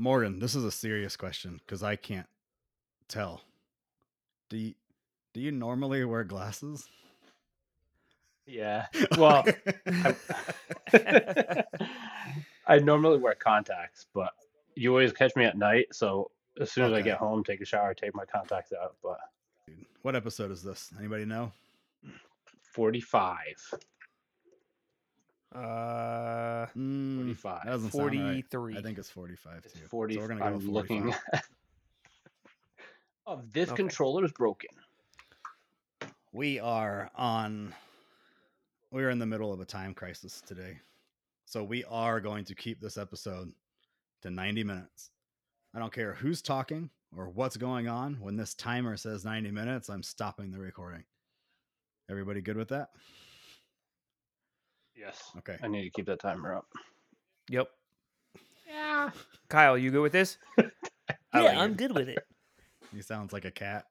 Morgan, this is a serious question because I can't tell. Do you, do you normally wear glasses? Yeah. Well, I normally wear contacts, but you always catch me at night. So as soon as I get home, take a shower, take my contacts out. But what episode is this? Anybody know? 45. Uh, Mm, 45. That doesn't sound right. I think it's 45 It's too. 40. So we're gonna go I'm with looking. 45. oh, this Okay. controller is broken. We are on. We're in the middle of a time crisis today, so we are going to keep this episode to 90 minutes. I don't care who's talking or what's going on. When this timer says 90 minutes, I'm stopping the recording. Everybody good with that? Yes. Okay. I need to keep that timer up. yep. Yeah. Kyle, you good with this? I yeah, like I'm it. good with it. He sounds like a cat.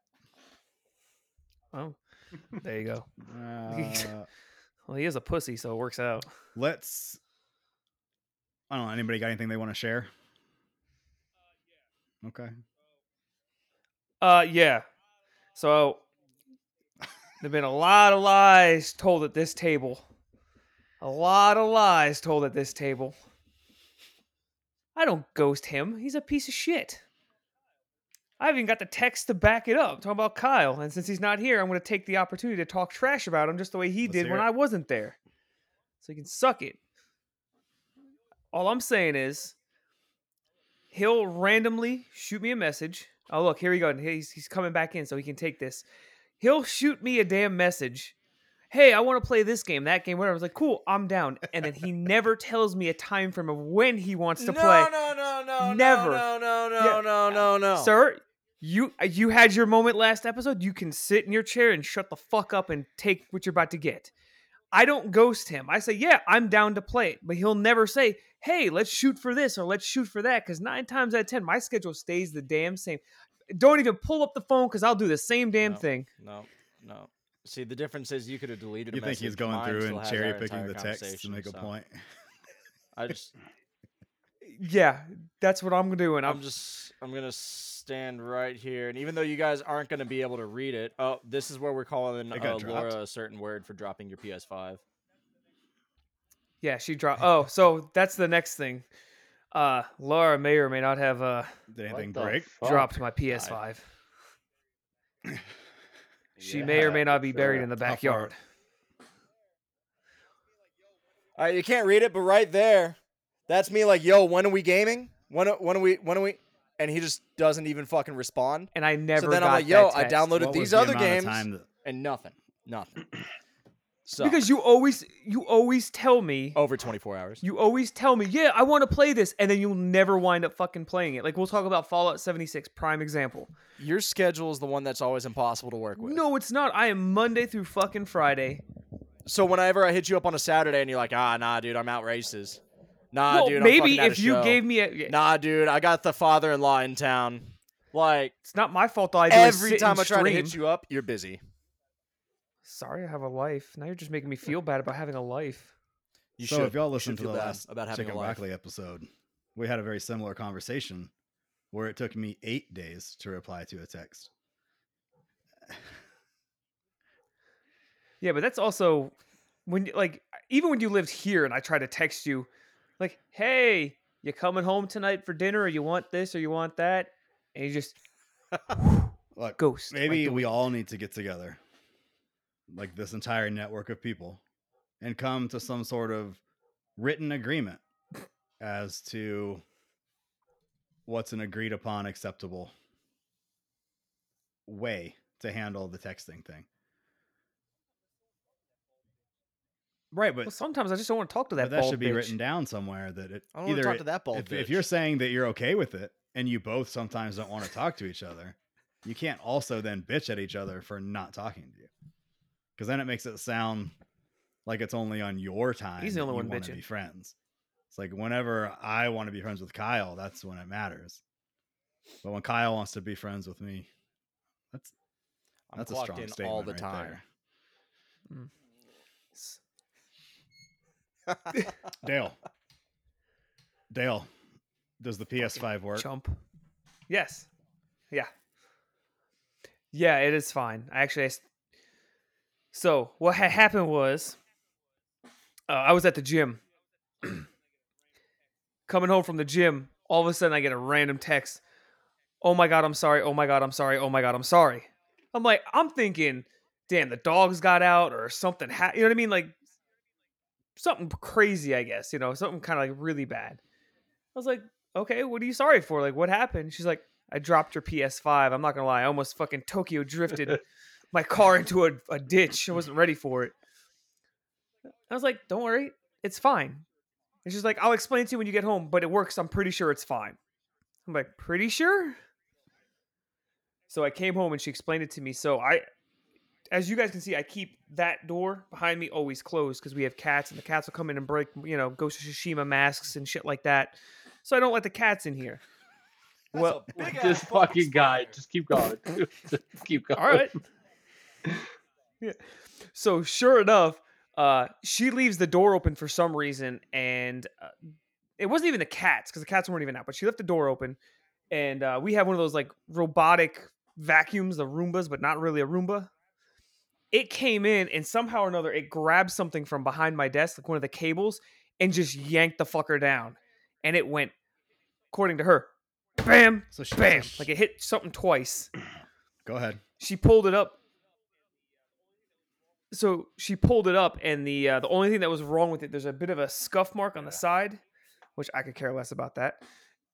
Oh, there you go. Uh, Well, he is a pussy, so it works out. let's. I don't know. Anybody got anything they want to share? Okay. Uh, yeah. So there've been a lot of lies told at this table. A lot of lies told at this table. I don't ghost him. He's a piece of shit. I haven't even got the text to back it up, talking about Kyle. And since he's not here, I'm going to take the opportunity to talk trash about him just the way he Let's did when it. I wasn't there. So he can suck it. All I'm saying is, he'll randomly shoot me a message. Oh, look, here we go. He's, he's coming back in so he can take this. He'll shoot me a damn message. Hey, I want to play this game, that game, whatever. I was like, cool, I'm down. And then he never tells me a time frame of when he wants to play. no, play. No, no, no, Never. No, no, no, Yeah. no, no, no. Sir, you you had your moment last episode. You can sit in your chair and shut the fuck up and take what you're about to get. I don't ghost him. I say, yeah, I'm down to play it, but he'll never say, hey, let's shoot for this or let's shoot for that. Because nine times out of ten, my schedule stays the damn same. Don't even pull up the phone because I'll do the same damn No. thing. No, no. See, the difference is you could have deleted. You a think he's going Mine through and cherry picking the text to make a so point? I just, Yeah, that's what I'm doing. I'm I'm just, I'm gonna stand right here, and even though you guys aren't gonna be able to read it, oh, this is where we're calling It uh. Laura a certain word for dropping your PS5. yeah, she dropped. Oh, so that's the next thing. Uh, Laura may or may not have uh Did anything What break? dropped my PS5. She may or may not be buried in the backyard. All right, you can't read it, but right there, that's me. Like, yo, when are we gaming? When, are- when are we? When are we? And he just doesn't even fucking respond. And I never. so then I'm like, yo, I downloaded What these the other games, time that- and nothing, nothing. Because you always you always tell me over 24 hours. you always tell me yeah I want to play this and then you'll never wind up fucking playing it. Like we'll talk about Fallout 76 prime example. Your schedule is the one that's always impossible to work with. No, it's not. I am Monday through fucking Friday. So whenever I hit you up on a Saturday and you're like, ah, nah, dude, I'm out races. Nah, well, dude, I'm maybe if you show. gave me a Nah, dude, I got the father-in-law in town. Like it's not my fault I every time I try to hit you up, you're busy. Sorry, I have a life. Now you're just making me feel bad about having a life. You so should. if y'all You listened to the last about having Chicken a life. Broccoli episode, we had a very similar conversation where it took me eight days to reply to a text. Yeah, but that's also when you- like even when you lived here and I try to text you like, "Hey, you coming home tonight for dinner or you want this or you want that?" And you just Look, ghost. like maybe the we all need to get together, like this entire network of people, and come to some sort of written agreement as to what's an agreed upon acceptable way to handle the texting thing. Right, but Well, sometimes I just don't want to talk to that. that should be bitch. written down somewhere that it I don't want to talk to that bald if, bitch. if you're saying that you're okay with it and you both sometimes don't want to talk to each other, you can't also then bitch at each other for not talking to you. Because then it makes it sound like it's only on your time. He's the only one wanna Be friends. It's like whenever I want to be friends with Kyle, that's when it matters. But when Kyle wants to be friends with me, that's I'm that's a strong in statement all the right time. there. Dale, Dale, Does the PS5 work? Chump. Yes. Yeah. Yeah, it is fine. I actually. I s- So what had happened was, uh, I was at the gym. Coming home from the gym, all of a sudden I get a random text. Oh my god, I'm sorry. Oh my god, I'm sorry. Oh my god, I'm sorry. I'm like, I'm thinking, damn, the dogs got out or something. Ha- you know what I mean? Like something crazy, I guess. You know, something kind of like really bad. I was like, okay, what are you sorry for? Like, what happened? She's like, I dropped your PS5. I'm not gonna lie, I almost fucking Tokyo drifted my car into a, a ditch. I wasn't ready for it. I was like, don't worry, it's fine. And she's like, I'll explain to you when you get home, but it works. I'm pretty sure it's fine. I'm like, pretty sure? So I came home and she explained it to me. So I, as you guys can see, I keep that door behind me always closed because we have cats and the cats will come in and break, you know, Ghost of Tsushima masks and shit like that. So I don't let the cats in here. That's Well, a this fucking guy. Just keep going. just keep going. All right. yeah. So sure enough, uh, she leaves the door open for some reason, and uh, it wasn't even the cats because the cats weren't even out. But she left the door open, and uh, we have one of those like robotic vacuums, the Roombas, but not really a Roomba. It came in, and somehow or another, it grabbed something from behind my desk, like one of the cables, and just yanked the fucker down, and it went, according to her, bam, So she, bam, like it hit something twice go ahead. she pulled it up so she pulled it up and the uh, the only thing that was wrong with it there's a bit of a scuff mark on the side which i could care less about that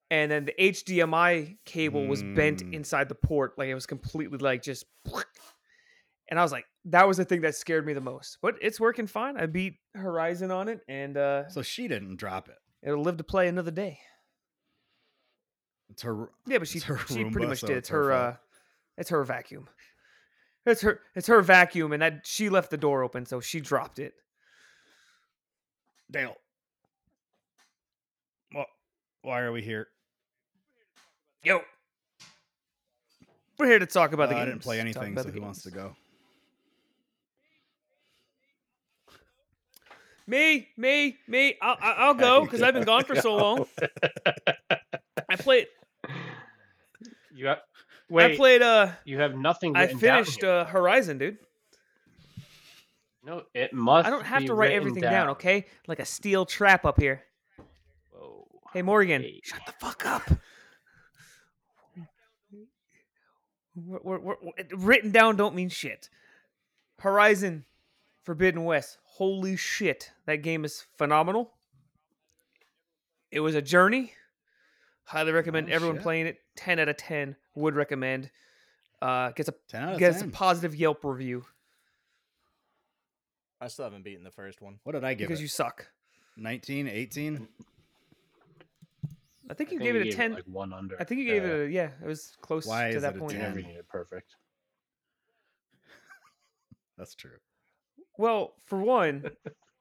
and then the hdmi cable was bent Mm. inside the port like it was completely like just and i was like that was the thing that scared me the most but it's working fine i beat horizon on it and uh So she didn't drop it. it'll live to play another day It's her. Yeah, but she It's her she pretty much so did. it's It's her her, fault. uh it's her vacuum. It's her it's her vacuum and that she left the door open so she dropped it. Dale. Well, why are we here? Yo. We're here to talk about the Uh, game. I didn't play anything, so who wants to go? Me, me, me. I'll, I'll I'll go because I've been gone for so long. I played. You have, wait. I played. Uh, you have nothing. I down finished uh, Horizon, dude. No, it must. I don't have to write everything down. okay? Like a steel trap up here. Whoa. Hey, Morgan, Hey. shut the fuck up. We're, we're- we're- written down don't mean shit. Horizon Forbidden West. Holy shit. That game is phenomenal. It was a journey. Highly recommend Oh, everyone shit. playing it. 10 out of 10. Would recommend. Uh, gets a 10 out of gets 10. a positive Yelp review I still haven't beaten the first one. What did I give because it? you suck. 19, 18? I think I you think gave you it a 10. like one under. I think you gave Yeah. it a yeah, it was close Why to is that it point. You 10? never need it perfect. That's true. Well, for one,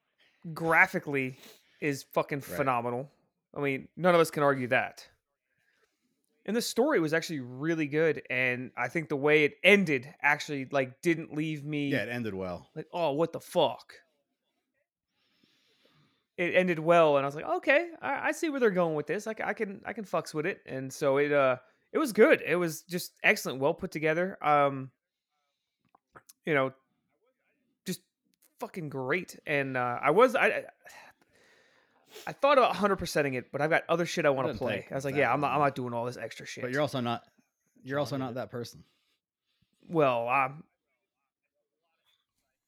graphically is fucking Right. phenomenal. I mean, none of us can argue that. And the story was actually really good, and I think the way it ended actually like didn't leave me Yeah, it ended well. like, oh, what the fuck. It ended well, and I was like, okay, I, I see where they're going with this. I, I can I can fucks with it, and so it uh it was good. It was just excellent, well put together. Um, you know, just fucking great. And uh, I was I. I I thought about 100%ing it, but I've got other shit I want to play. I was like, yeah, I'm not, I'm not doing all this extra shit. But you're also not you're also not that person. Well, um,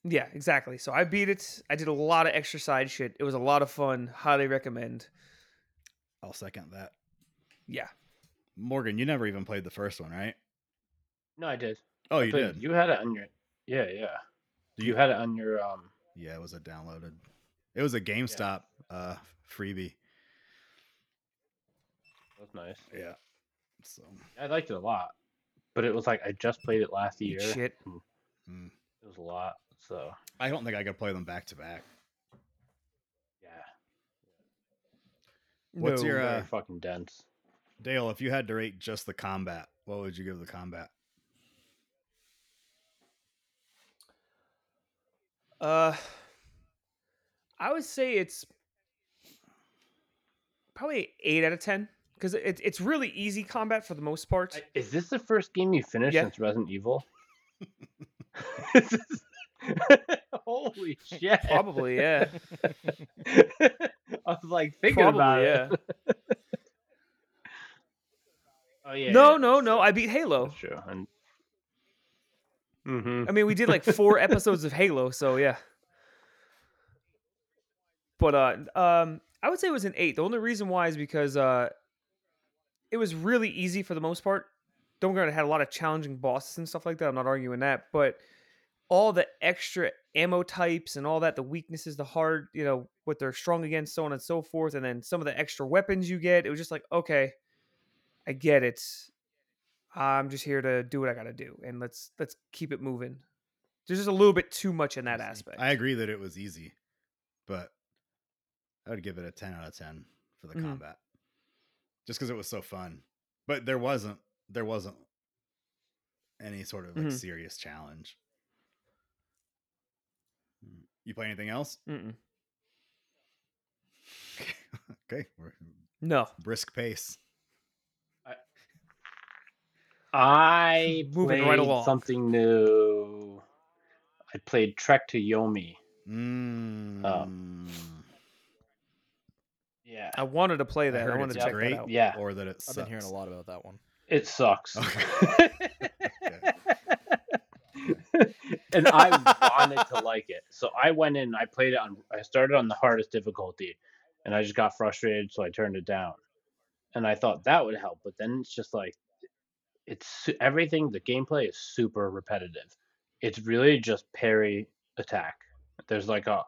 yeah, exactly. So I beat it. I did a lot of extra side shit. It was a lot of fun. Highly recommend. I'll second that. Yeah. Morgan, you never even played the first one, right? No, I did. Oh, I you played- did. You had it on your. Yeah, yeah. Do You had it on your. Um. Yeah, it was a downloaded. It was a GameStop uh freebie. That was nice. Yeah. So I liked it a lot, but it was like I just played it last year. shit. mm. It was a lot. So I don't think I could play them back to back. yeah, What's No. your, uh, fucking dense. Dale, if you had to rate just the combat, what would you give the combat? Uh, I would say it's probably eight out of ten because it, it's really easy combat for the most part. Is this the first game you finished Yeah. since Resident Evil? Holy shit! Probably, yeah. I was like thinking about Probably, it. oh yeah. no, yeah, no, no. I beat Halo. That's true. And hmm I mean, we did like four episodes of Halo, so yeah. But uh, um, I would say it was an eight. The only reason why is because uh, it was really easy for the most part. Don't get it had a lot of challenging bosses and stuff like that. I'm not arguing that, but all the extra ammo types and all that, the weaknesses, the hard, you know, what they're strong against, so on and so forth, and then some of the extra weapons you get. It was just like, okay, I get it. I'm just here to do what I got to do, and let's let's keep it moving. There's just a little bit too much in that aspect. I agree that it was easy, but I would give it a 10 out of 10 for the Mhm. combat. Just because it was so fun. But there wasn't there wasn't any sort of like Mhm. serious challenge. Mm. You play anything else? Mm-mm. okay, we're No, brisk pace. I Moving played right along. something new. I played Trek to Yomi. Mm. Yeah, I wanted to play that. I, heard wanted to it's check great, that out. Yeah. or that it I've been hearing a lot about that one. it sucks. Okay. and I wanted to like it, so I went in. I played it on. I started on the hardest difficulty, and I just got frustrated, so I turned it down. And I thought that would help, but then it's just like, it's everything. The gameplay is super repetitive. It's really just parry attack. There's like a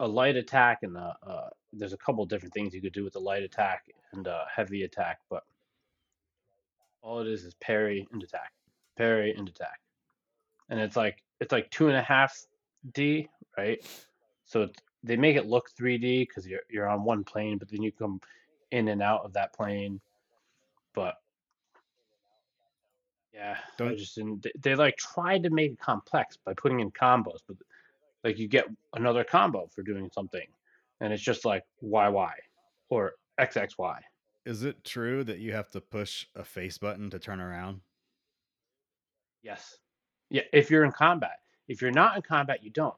a light attack and a, uh, there's a couple different things you could do with the light attack and a heavy attack, but all it is is parry and attack, parry and attack, and it's like it's like two and a half D, right? So it's, they make it look 3D because you're you're on one plane, but then you come in and out of that plane. But yeah, I Don't- just didn't. They, they like tried to make it complex by putting in combos, but like you get another combo for doing something, and it's just like YY or XXY. Is it true that you have to push a face button to turn around? Yes. Yeah, if you're in combat. If you're not in combat, you don't.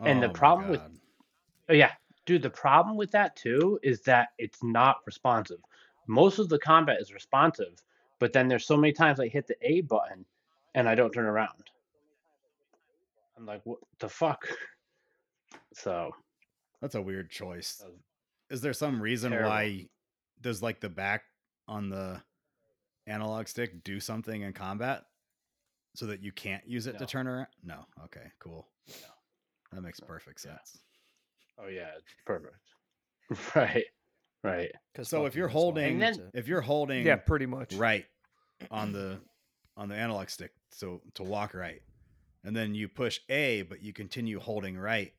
And the Oh my problem with- Oh, yeah, dude. The problem with that too is that it's not responsive. Most of the combat is responsive, but then there's so many times I hit the A button and I don't turn around. I'm like, what the fuck? So that's a weird choice. Is there some reason terrible. why does like the back on the analog stick do something in combat so that you can't use it to turn around? No. Okay, cool. No. That makes No. perfect Yeah. sense. oh yeah, it's perfect. right, right. 'Cause So if you're that's why I holding then- if you're holding Yeah, pretty much. right on the on the analog stick so to walk right and then you push A but you continue holding right,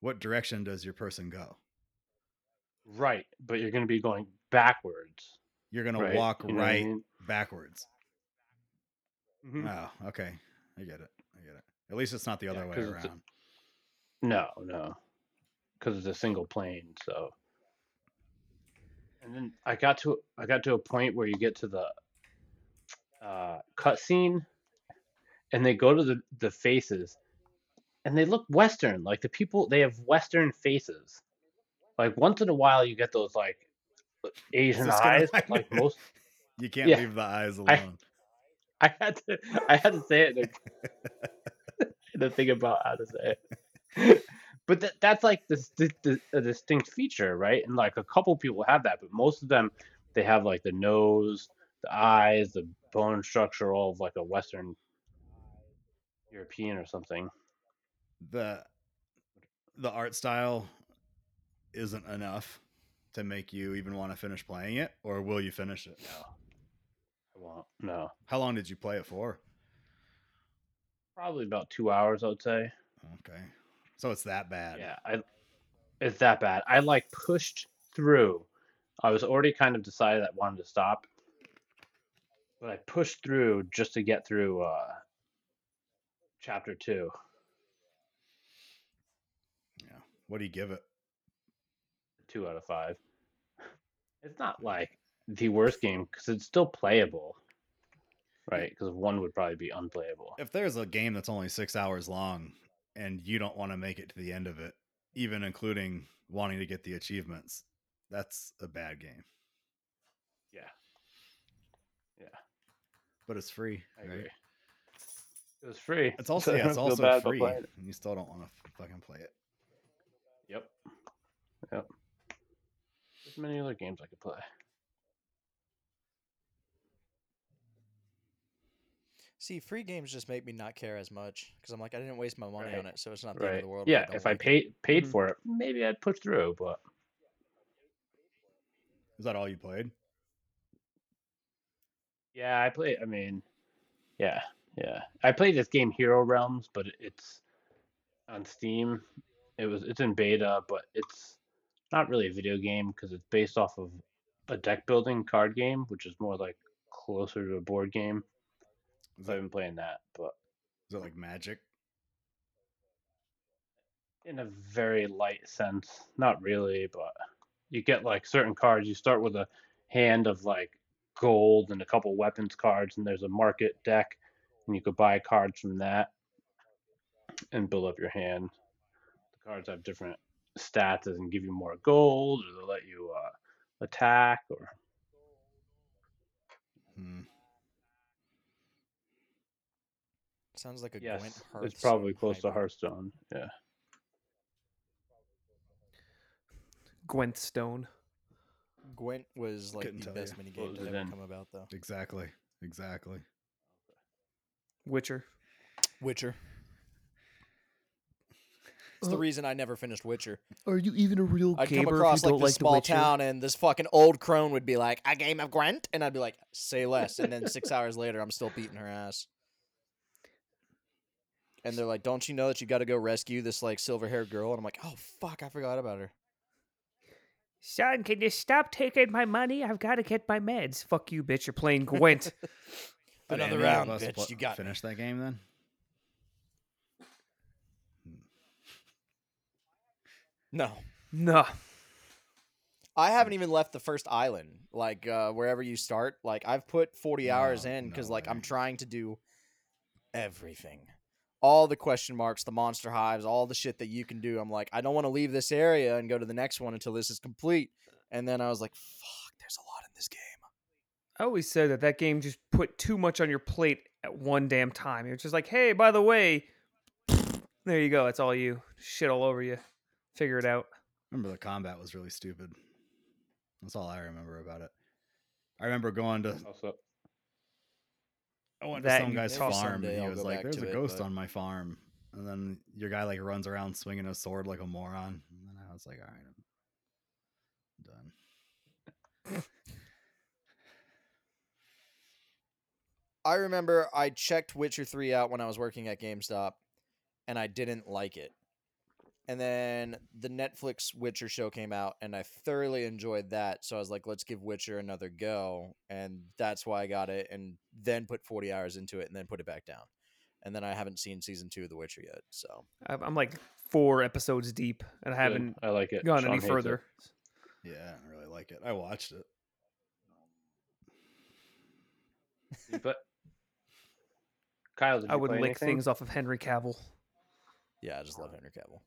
what direction does your person go? Right, but you're going to be going backwards. You're going right? to walk You what I right mean? backwards. Mhm. Oh, okay. I get it. I get it. At least it's not the Yeah, other way 'cause it's a- around. No, no, because it's a single plane. So, and then I got to I got to a point where you get to the uh, cutscene, and they go to the the faces, and they look Western. Like the people, they have Western faces. Like once in a while, you get those like Asian just gonna- eyes. Like most, You can't Yeah. leave the eyes alone. I had to I had to say it. To, to think about how to say it. But that, that's like this, this, this a distinct feature, right? And like a couple people have that, but most of them they have like the nose, the eyes, the bone structure, all of like a Western European or something. The the art style isn't enough to make you even want to finish playing it, or will you finish it? No, I won't. No, How long did you play it for? probably about two hours, I would say. Okay, so it's that bad. Yeah, I it's that bad. I like pushed through. I was already kind of decided that I wanted to stop. But I pushed through just to get through uh chapter 2. Yeah. What do you give it? 2 out of 5. It's not like the worst game because it's still playable, right? Because one would probably be unplayable. If there's a game that's only six hours long and you don't want to make it to the end of it, even including wanting to get the achievements, that's a bad game. Yeah, Yeah. But it's free, I right? agree. It was free. It's also yeah, it's also free, it. and you still don't want to fucking play it. Yep. Yep. There's many other games I could play. See, free games just make me not care as much because I'm like, I didn't waste my money Right. on it, so it's not the end of the world. Yeah, don't if I like it. paid paid for it, maybe I'd push through, but Is that all you played? yeah, I play I mean, yeah, yeah. I played this game Hero Realms, but it's on Steam. It was it's in beta, but it's not really a video game because it's based off of a deck building card game, which is more like closer to a board game. So I've that, been playing that, but is it like Magic? in a very light sense. Not really, but you get like certain cards. You start with a hand of like gold and a couple weapons cards, and there's a market deck, and you could buy cards from that and build up your hand. The cards have different stats and give you more gold, or they'll let you uh, attack, or Hmm. Sounds like a yes, Gwent it's probably close to. Hearthstone. Yeah, Gwent Stone. Gwent was like Couldn't the best you. mini game was to ever in? come about, though. Exactly. Exactly. Witcher. Witcher. It's the uh, reason I never finished Witcher. Are you even a real gamer? I'd gamer come across if you like this like small town, and this fucking old crone would be like, "A game of Gwent," and I'd be like, "Say less." And then six hours later, I'm still beating her ass. And they're like, "Don't you know that you got to go rescue this like silver-haired girl?" And I'm like, "Oh fuck, I forgot about her." Son, can you stop taking my money? I've got to get my meds. Fuck you, bitch. You're playing Gwent. Another any of round, bitch. pl- You got me. finish that game then? No, no. I haven't even left the first island. Like uh, wherever you start, like I've put 40 hours No, in because no like I'm trying to do everything. All the question marks, the monster hives, all the shit that you can do. I'm like, I don't want to leave this area and go to the next one until this is complete. And then I was like, fuck, there's a lot in this game. I always said that that game just put too much on your plate at one damn time. It's just like, hey, by the way, there you go. That's all you. Shit all over you. Figure it out. remember the combat was really stupid. That's all I remember about it. I remember going to also I went to some guy's farm and he I'll was like, "There's to a it, ghost but- on my farm," and then your guy like runs around swinging a sword like a moron. And then I was like, "All right, I'm done." I remember I checked Witcher 3 out when I was working at GameStop and I didn't like it. And then the Netflix Witcher show came out and I thoroughly enjoyed that. So I was like, let's give Witcher another go. And that's why I got it and then put 40 hours into it and then put it back down. And then I haven't seen season two of The Witcher yet. So I'm I'm like four episodes deep and I haven't I like it. gone Sean any hates it. further. Yeah, I really like it. I watched it. But Kyle, did I would play lick anything? things off of Henry Cavill. yeah, I just love Henry Cavill.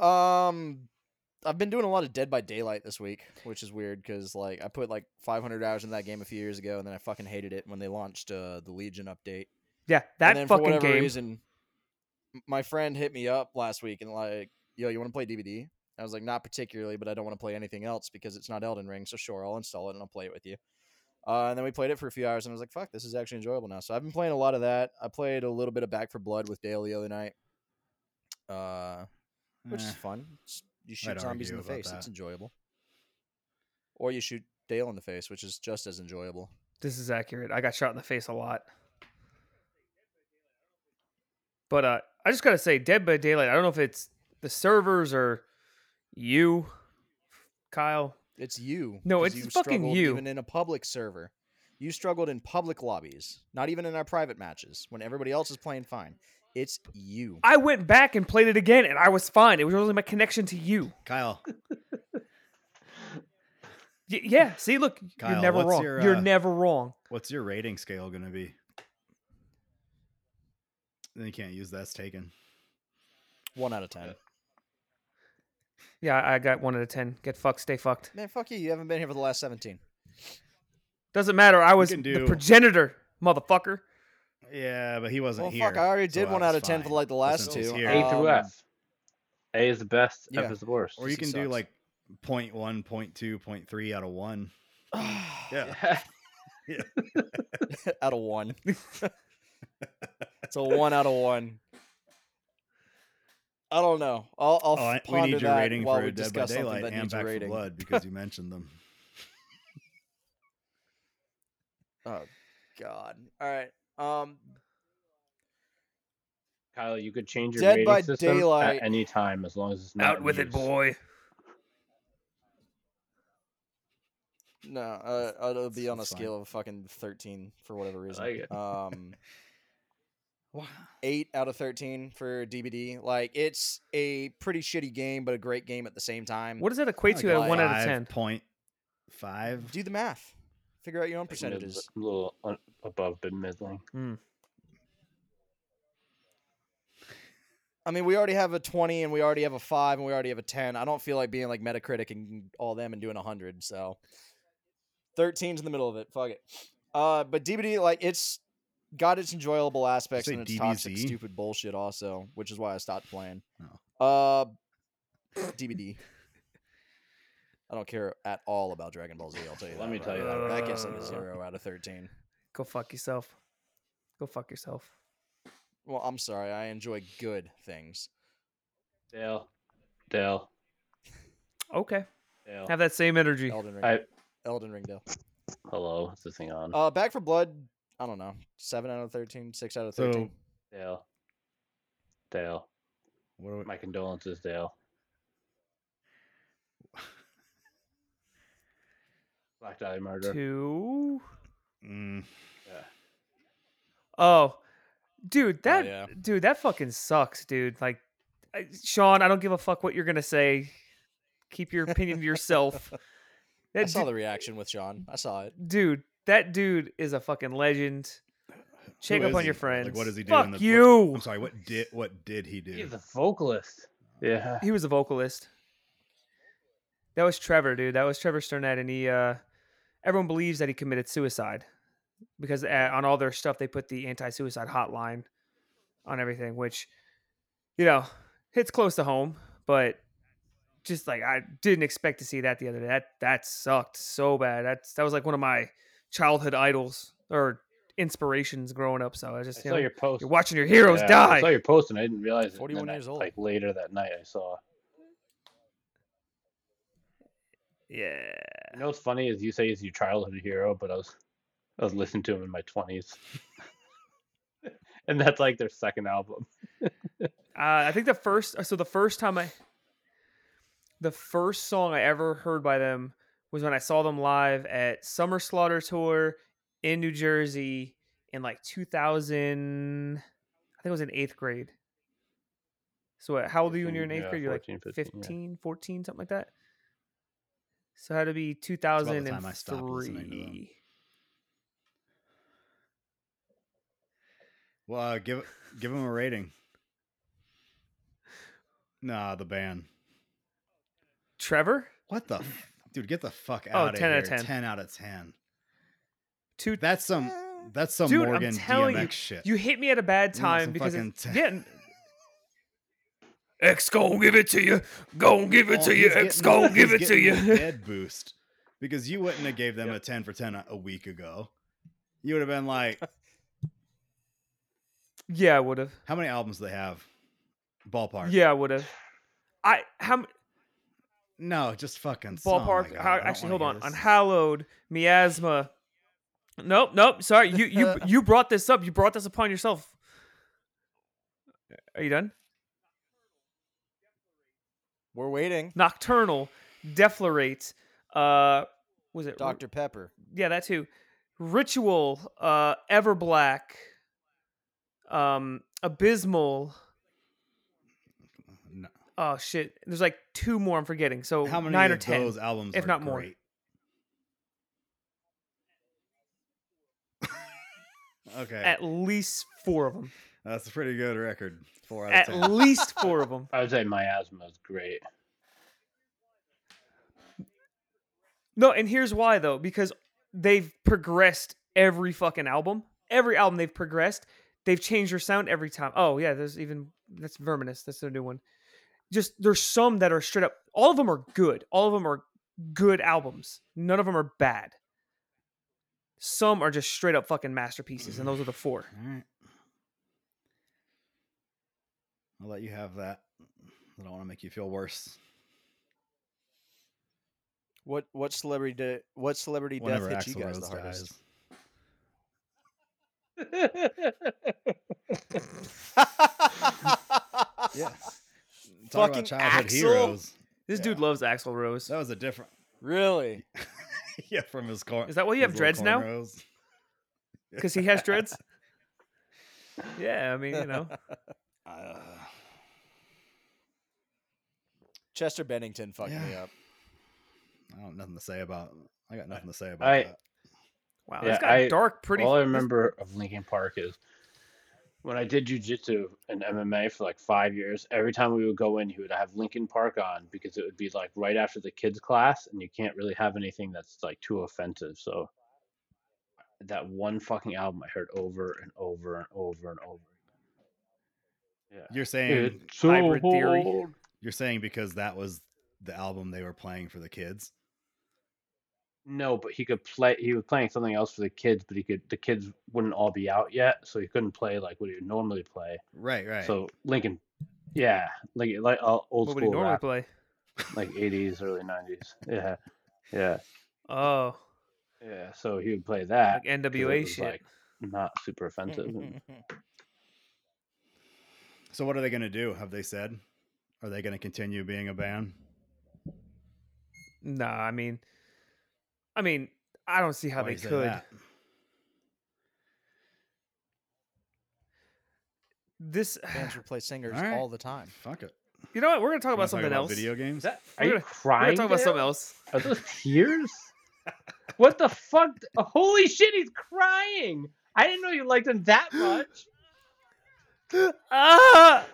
Um, I've been doing a lot of Dead by Daylight this week, which is weird because like I put like 500 hours in that game a few years ago, and then I fucking hated it when they launched uh, the Legion update. Yeah, and that then for fucking whatever game. reason, my friend hit me up last week and like, "Yo, you want to play DBD?" I was like, "Not particularly, but I don't want to play anything else because it's not Elden Ring. So sure, I'll install it and I'll play it with you." Uh, and then we played it for a few hours, and I was like, "Fuck, this is actually enjoyable now." So I've been playing a lot of that. I played a little bit of Back for Blood with Dale the other night, uh, which is Eh, fun. It's- you shoot I'd zombies in the about face; it's enjoyable. Or you shoot Dale in the face, which is just as enjoyable. This is accurate. I got shot in the face a lot. But uh, I just gotta say, Dead by Daylight. I don't know if it's the servers or you, Kyle. It's you. No, it's you fucking you. Even in a public server, you struggled in public lobbies, not even in our private matches when everybody else is playing fine. It's you. I went back and played it again, and I was fine. It was only my connection to you. Kyle, Y- yeah. See, look, Kyle, you're never what's wrong. your, you're uh, never wrong. What's your rating scale going to be? Then you can't use that's taken. One out of ten. Yeah, I got one out of ten. Get fucked, stay fucked. Man, fuck you. You haven't been here for the last seventeen. Doesn't matter. I was can the progenitor, motherfucker. Yeah, but he wasn't Well, here. fuck, I already did that one out of 10 for, like, the last two. here- A through Um, F. A is the best. yeah. F is the worst. or you can do sucks. like point one, point two, point three out of one. Yeah. yeah. out of one. it's a one out of one. I don't know. I'll, I'll Oh, I, we ponder need your that rating while for we Dead by discuss something Daylight that and needs Back for rating. Blood because you mentioned them. Oh God! All right. Um, Kyle, you could change your Dead rating by system Daylight. at any time as long as it's not Out with it, use. boy. no, uh, it'll be on a That's fine. scale of fucking thirteen for whatever reason. like it. Um, Wow. eight out of thirteen for DBD. Like it's a pretty shitty game, but a great game at the same time. What does that equate to at like one out of ten? Point five. Do the math. Figure out your own Like mid- percentages. A little above mid middling. Hmm. I mean, we already have a 20 and we already have a 5 and we already have a 10. I don't feel like being like Metacritic and all them and doing 100. So 13's in the middle of it. Fuck it. Uh, but DBD, like, it's got its enjoyable aspects and its toxic, stupid bullshit also, which is why I stopped playing. Oh. Uh, DBD. I don't care at all about Dragon Ball Z. I'll tell you Let that. me right tell you that That gets like a zero out of 13. Go fuck yourself. Go fuck yourself. Well, I'm sorry. I enjoy good things. Dale, Dale, Okay. Dale. Have that same energy. Elden Ring. I Elden Ring, Dale. hello. Is this thing on? Uh, Back for Blood. I don't know. Seven out of 13, six out of So, thirteen. Dale, Dale. what are we, My condolences, Dale. Black Dahlia murder. Two. mm, Yeah. Oh, dude, that yeah. dude, that fucking sucks, dude. Like, I- Sean, I don't give a fuck what you're gonna say. Keep your opinion to yourself. I saw du- the reaction with Sean. I saw it. dude, that dude is a fucking legend. Check who up is on your he? friends. Like, what does he do? Fuck in the, you. What, I'm sorry. What did what did he do? He's a vocalist. Yeah. He was a vocalist. That was Trevor, dude. That was Trevor Strnad, and he. uh Everyone believes that he committed suicide because uh, on all their stuff they put the anti-suicide hotline on everything, which you know hits close to home. But just like I didn't expect to see that the other day. That that sucked so bad. That's that was like one of my childhood idols or inspirations growing up. So I I just you saw know, your post. you're watching your heroes Yeah, die. I saw your post and I didn't realize it. and 41 then I- years old. Like later that night, I saw. Yeah. You know what's funny is you say he's your childhood hero, but I was I was listening to him in my twenties, and that's like their second album. Uh, I think the first, so the first time I, the first song I ever heard by them was when I saw them live at Summer Slaughter Tour in New Jersey in like 2000. I think it was in eighth grade. So what, how old are you when you're in 14, eighth yeah, grade? You're 14, like 15, yeah. 15, 14, something like that. So it had to be about the time I stopped 2003. to them. Well, uh, give give him a rating. Nah, the band. Trevor? What the f- dude? Get the fuck Oh, out of 10 here! out of 10. Ten out of ten. Two. That's some. That's some Dude, I'm Morgan telling DMX you, shit. You hit me at a bad time because fucking it's t- getting. X gon' give it to you. Gon' give it Oh, to you. X getting- gon' give it to you. the Dead boost because you wouldn't have gave them Yep. a ten for ten a, a week ago. You would have been like, yeah, I would have. how many albums do they have? Ballpark. Yeah, I would have. I how m- No, just fucking oh ballpark? How, actually, hold on. Unhallowed, miasma. Nope, nope. Sorry, you you you brought this up. You brought this upon yourself. Are you done? We're waiting. Nocturnal, Deflorate, uh, was it Dr. Pepper? Yeah, that too. Ritual, uh, Everblack, um, Abysmal. No. Oh shit! There's like two more I'm forgetting. So how many nine or ten? Those albums, if not great? more. okay. At least four of them that's a pretty good record. Four out At ten. least four of them. I would say Miasma is great. No, and here's why though, because they've progressed every fucking album. Every album they've progressed. They've changed their sound every time. Oh yeah, there's even that's Verminous. That's their new one. Just there's some that are straight up. All of them are good. All of them are good albums. None of them are bad. Some are just straight up fucking masterpieces, and those are the four. All right. I'll let you have that. I don't want to make you feel worse. What what celebrity de- what celebrity death Whenever hit you guys Rose the hardest? dies. Yeah. Talk Fucking about childhood Axl? heroes. This Yeah. dude loves Axl Rose. That was a different. Really? yeah, from his car. Is that why you have dreads now? Because he has dreads. yeah, I mean, you know. Uh, Chester Bennington fucked me up. I don't nothing to say about. I got nothing to say about I- that. Wow, Yeah, it's got I- dark pretty. All I this- remember of Linkin Park is when I did jujitsu and MMA for like five years. Every time we would go in, he would have Linkin Park on because it would be like right after the kids class, and you can't really have anything that's like too offensive. So that one fucking album I heard over and over and over and over. Yeah. You're saying It's Hybrid Theory. hard. You're saying because that was the album they were playing for the kids. No, but he could play. He was playing something else for the kids, but he could. The kids wouldn't all be out yet, so he couldn't play like what he would normally play. Right, right. So Linkin, yeah, like like uh, old What would he normally rap, play? like '80s, early '90s. Yeah, yeah, Oh, yeah. So he would play that. like 'cause it NWA was, shit. Like, not super offensive. so what are they going to do? Have they said? Are they going to continue being a band? No, I mean, I mean, I don't see how Why they could. that? This, Bands replace singers All right. all the time. Fuck it. you know what? We're gonna talk Wanna about something else. Video games. that, We're you gonna- We're crying? gonna talk about Dale? something else. Are those tears? what the fuck? Holy shit, he's crying! I didn't know you liked him that much. Ah!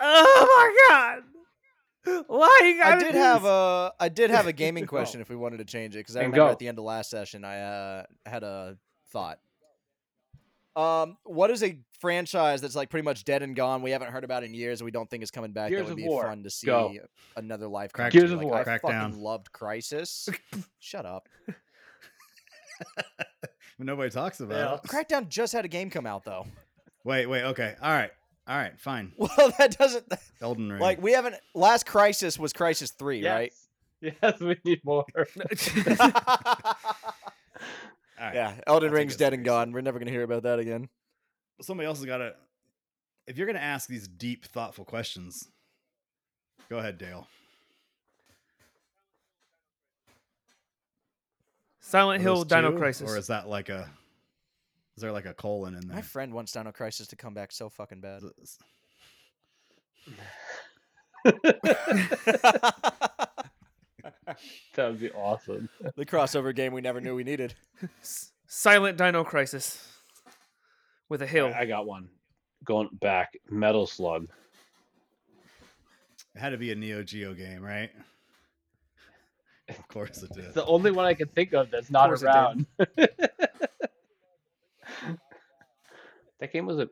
Oh my god! Why you I gotta did do have this? a I did have a gaming question if we wanted to change it because I And remember go. at the end of last session I uh, had a thought. Um, what is a franchise that's like pretty much dead and gone? We haven't heard about in years. and We don't think is coming back. Gears that would of be War. fun to see Go. another life. Crack- come Gears to. of Like, War. I fucking Crackdown. loved Crysis. Shut up. Nobody talks about Yeah. it. Crackdown just had a game come out though. Wait, wait. Okay. All right. All right. Fine. Well, that doesn't Elden Ring. like we haven't. Last Crysis was Crysis Three, right? Yes, we need more. All right. yeah, Elden I'll Ring's it dead and gone. We're never gonna hear about that again. Somebody else has got to. If you're going to ask these deep, thoughtful questions, go ahead, Dale. Silent Hill Dino two, Crisis. or is that like a? Is there like a colon in there? My friend wants Dino Crisis to come back so fucking bad. That would be awesome. the crossover game we never knew we needed. Silent Dino Crisis with a hill. I got one. Going back, Metal Slug. It had to be a Neo Geo game, right? Of course it did. It's the only one I can think of that's not course it did. around. That game was a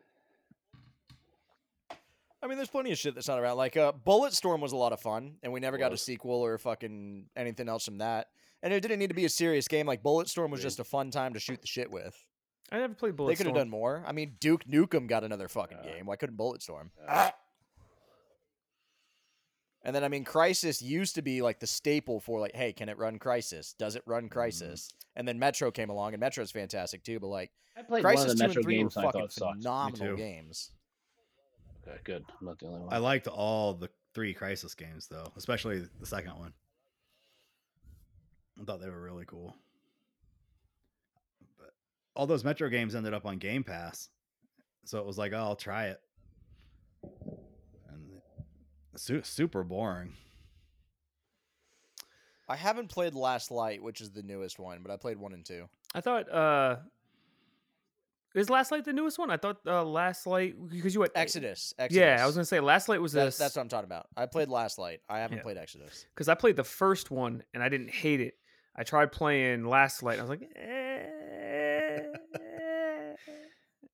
I mean, there's plenty of shit that's not around. Like, uh, Bulletstorm was a lot of fun, and we never got a sequel or fucking anything else from that. And it didn't need to be a serious game. Like, Bulletstorm was just a fun time to shoot the shit with. I never played Bulletstorm. They could have done more. I mean, Duke Nukem got another fucking Yeah. game. Why couldn't Bulletstorm? And then, I mean, Crysis used to be like the staple for like, hey, can it run Crysis? Does it Mm-hmm. run Crysis? And then Metro came along, and Metro's fantastic too. But like, I played Crysis one of two the and Metro three were games I fucking thought phenomenal games. Okay, good. I'm not the only one. I liked all the three Crisis games though, especially the second one. I thought they were really cool. But all those Metro games ended up on Game Pass, so it was like, oh, I'll try it, and su- super boring. I haven't played Last Light, which is the newest one, but I played one and two. I thought uh Is Last Light the newest one? I thought uh, Last Light because you had Exodus. Exodus. Yeah, I was gonna say Last Light was That- this. that's what I'm talking about. I played Last Light. I haven't Yeah. played Exodus. because I played the first one and I didn't hate it. I tried playing Last Light. And I was like, eh.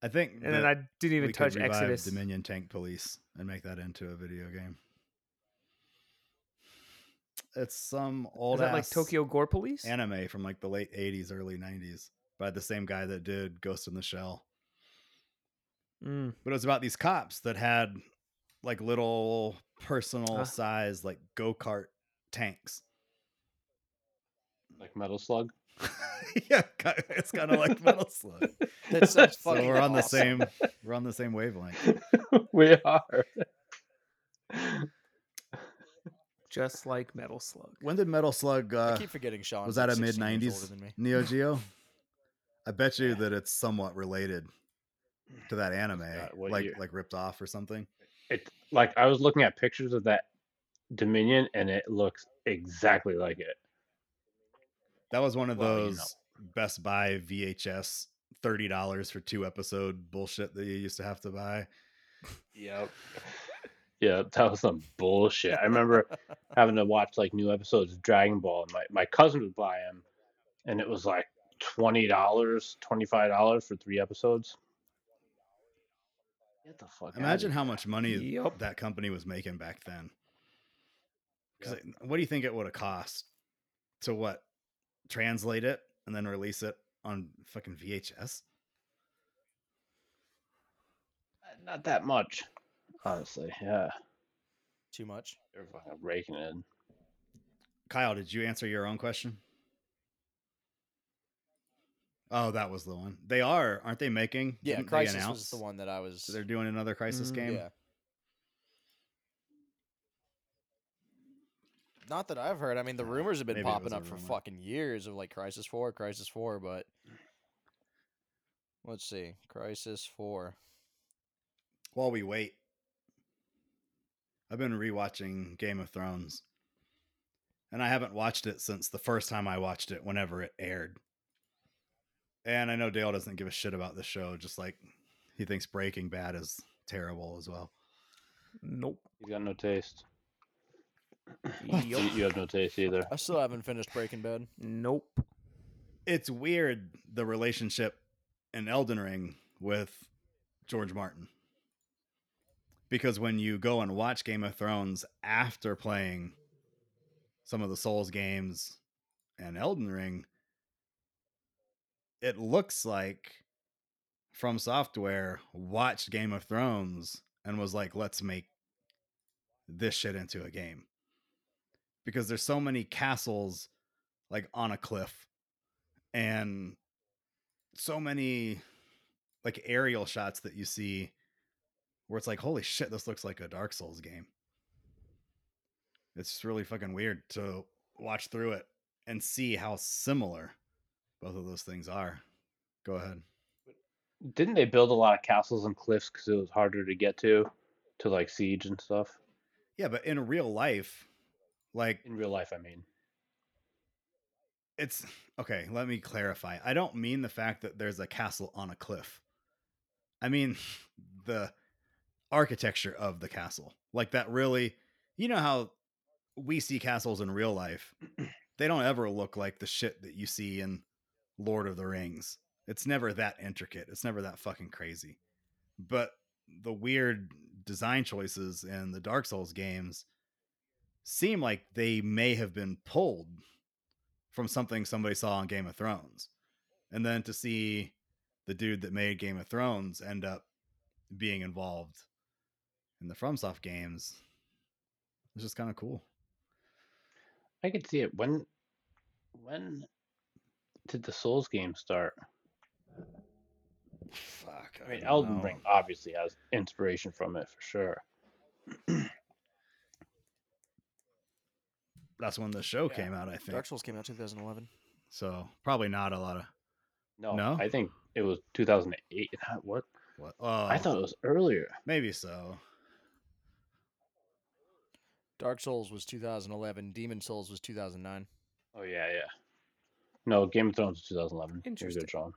I think and then I didn't even we touch could Exodus. Dominion Tank Police and make that into a video game. It's some old Is that like Tokyo Gore Police? anime from like the late 80s, early 90s by the same guy that did Ghost in the Shell. Mm. But it was about these cops that had like little personal Ah. size like go-kart tanks. Like Metal Slug. yeah, it's kind of like Metal Slug. That sounds So fucking we're on the same we're on the same wavelength. we are. Just like Metal Slug. When did Metal Slug I uh, keep forgetting Sean. was that a mid 90s Neo Geo? I bet you that it's somewhat related to that anime, God, like year? like ripped off or something. It like I was looking at pictures of that Dominion, and it looks exactly like it. That was one of Well, you those know. Best Buy VHS thirty dollars for two episode bullshit that you used to have to buy. Yep. Yeah, that was some bullshit. I remember having to watch like new episodes of Dragon Ball, and my, my cousin would buy them, and it was like twenty dollars, twenty five dollars for three episodes. Get the fuck. outta Imagine here. how much money Yup. that company was making back then. 'Cause it- what do you think it would have cost to what translate it and then release it on fucking VHS? Uh, not that much, honestly. Yeah, Too much. they're fucking raking it. in. Kyle, did you answer your own question? Oh, that was the one. They are, aren't they making? Yeah, didn't Crysis was the one that I was. They're doing another Crysis Mhm. game. Yeah. Not that I've heard. I mean, the rumors have been maybe popping up for rumor. fucking years of like Crysis Four, Crysis Four, but let's see, Crysis Four. While we wait, I've been rewatching Game of Thrones, and I haven't watched it since the first time I watched it, whenever it aired. And I know Dale doesn't give a shit about the show, just like he thinks Breaking Bad is terrible as well. Nope. You got no taste. You, you have no taste either. I still haven't finished Breaking Bad. Nope. It's weird the relationship in Elden Ring with George Martin. Because when you go and watch Game of Thrones after playing some of the Souls games and Elden Ring, it looks like From Software watched Game of Thrones and was like, let's make this shit into a game. Because there's so many castles like on a cliff and so many like aerial shots that you see where it's like, holy shit, this looks like a Dark Souls game. It's really fucking weird to watch through it and see how similar both of those things are. Go ahead. Didn't they build a lot of castles and cliffs because it was harder to get to, to like siege and stuff? Yeah, but in real life, like In real life, I mean. it's okay let me clarify i don't mean the fact that there's a castle on a cliff i mean the architecture of the castle like that really you know how we see castles in real life they don't ever look like the shit that you see in lord of the rings it's never that intricate it's never that fucking crazy but the weird design choices in the dark souls games seem like they may have been pulled from something somebody saw on Game of Thrones. And then to see the dude that made Game of Thrones end up being involved in the FromSoft games, it's just kind of cool. I could see it. When when did the Souls game start? Fuck. I mean, don't Elden know. Ring obviously has inspiration from it for sure. That's when the show Yeah. came out, I think. Dark Souls came out 2011. So probably not a lot of No, No? I think it was 2008. What? what. Oh, I thought it was earlier. maybe so. Dark Souls was 2011. Demon Souls was 2009. Oh yeah, yeah. No, Game of Thrones was 2011. You're Interesting. good,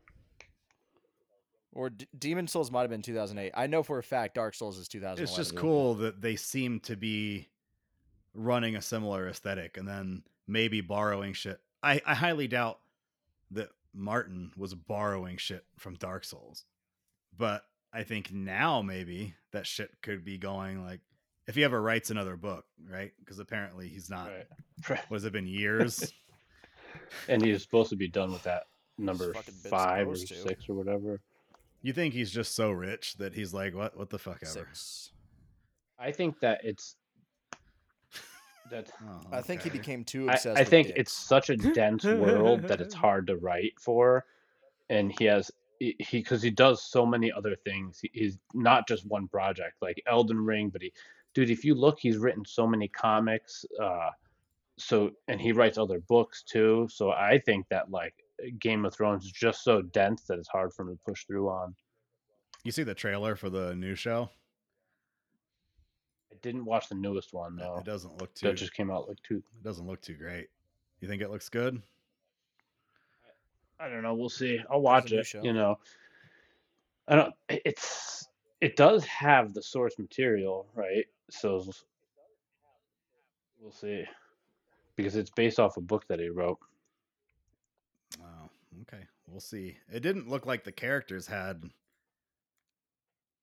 Or D- Demon Souls might have been 2008. I know for a fact Dark Souls is 2011. it's just cool that they seem to be running a similar aesthetic and then maybe borrowing shit. I, I highly doubt that Martin was borrowing shit from Dark Souls. But I think now maybe that shit could be going like if he ever writes another book, right? Because apparently he's not. Right. What has it been years? And he's supposed to be done with that number five or supposed to. six or whatever. you think he's just so rich that he's like, what? What the fuck ever? Six. I think that it's that Oh, I think he became too I, obsessed. I with think dicks. it's such a dense world that it's hard to write for, and he has he because he, does so many other things. He, he's not just one project like Elden Ring, but he, dude, if you look, he's written so many comics. Uh, so and he writes other books too. So I think that like Game of Thrones is just so dense that it's hard for him to push through on. You see the trailer for the new show? I didn't watch the newest one though. It doesn't look too. That just came out like two. It doesn't look too great. You think it looks good? I don't know. We'll see. I'll watch it. show. You know, I don't. It's it does have the source material, right? So we'll see, because it's based off a book that he wrote. Oh, okay. We'll see. It didn't look like the characters had.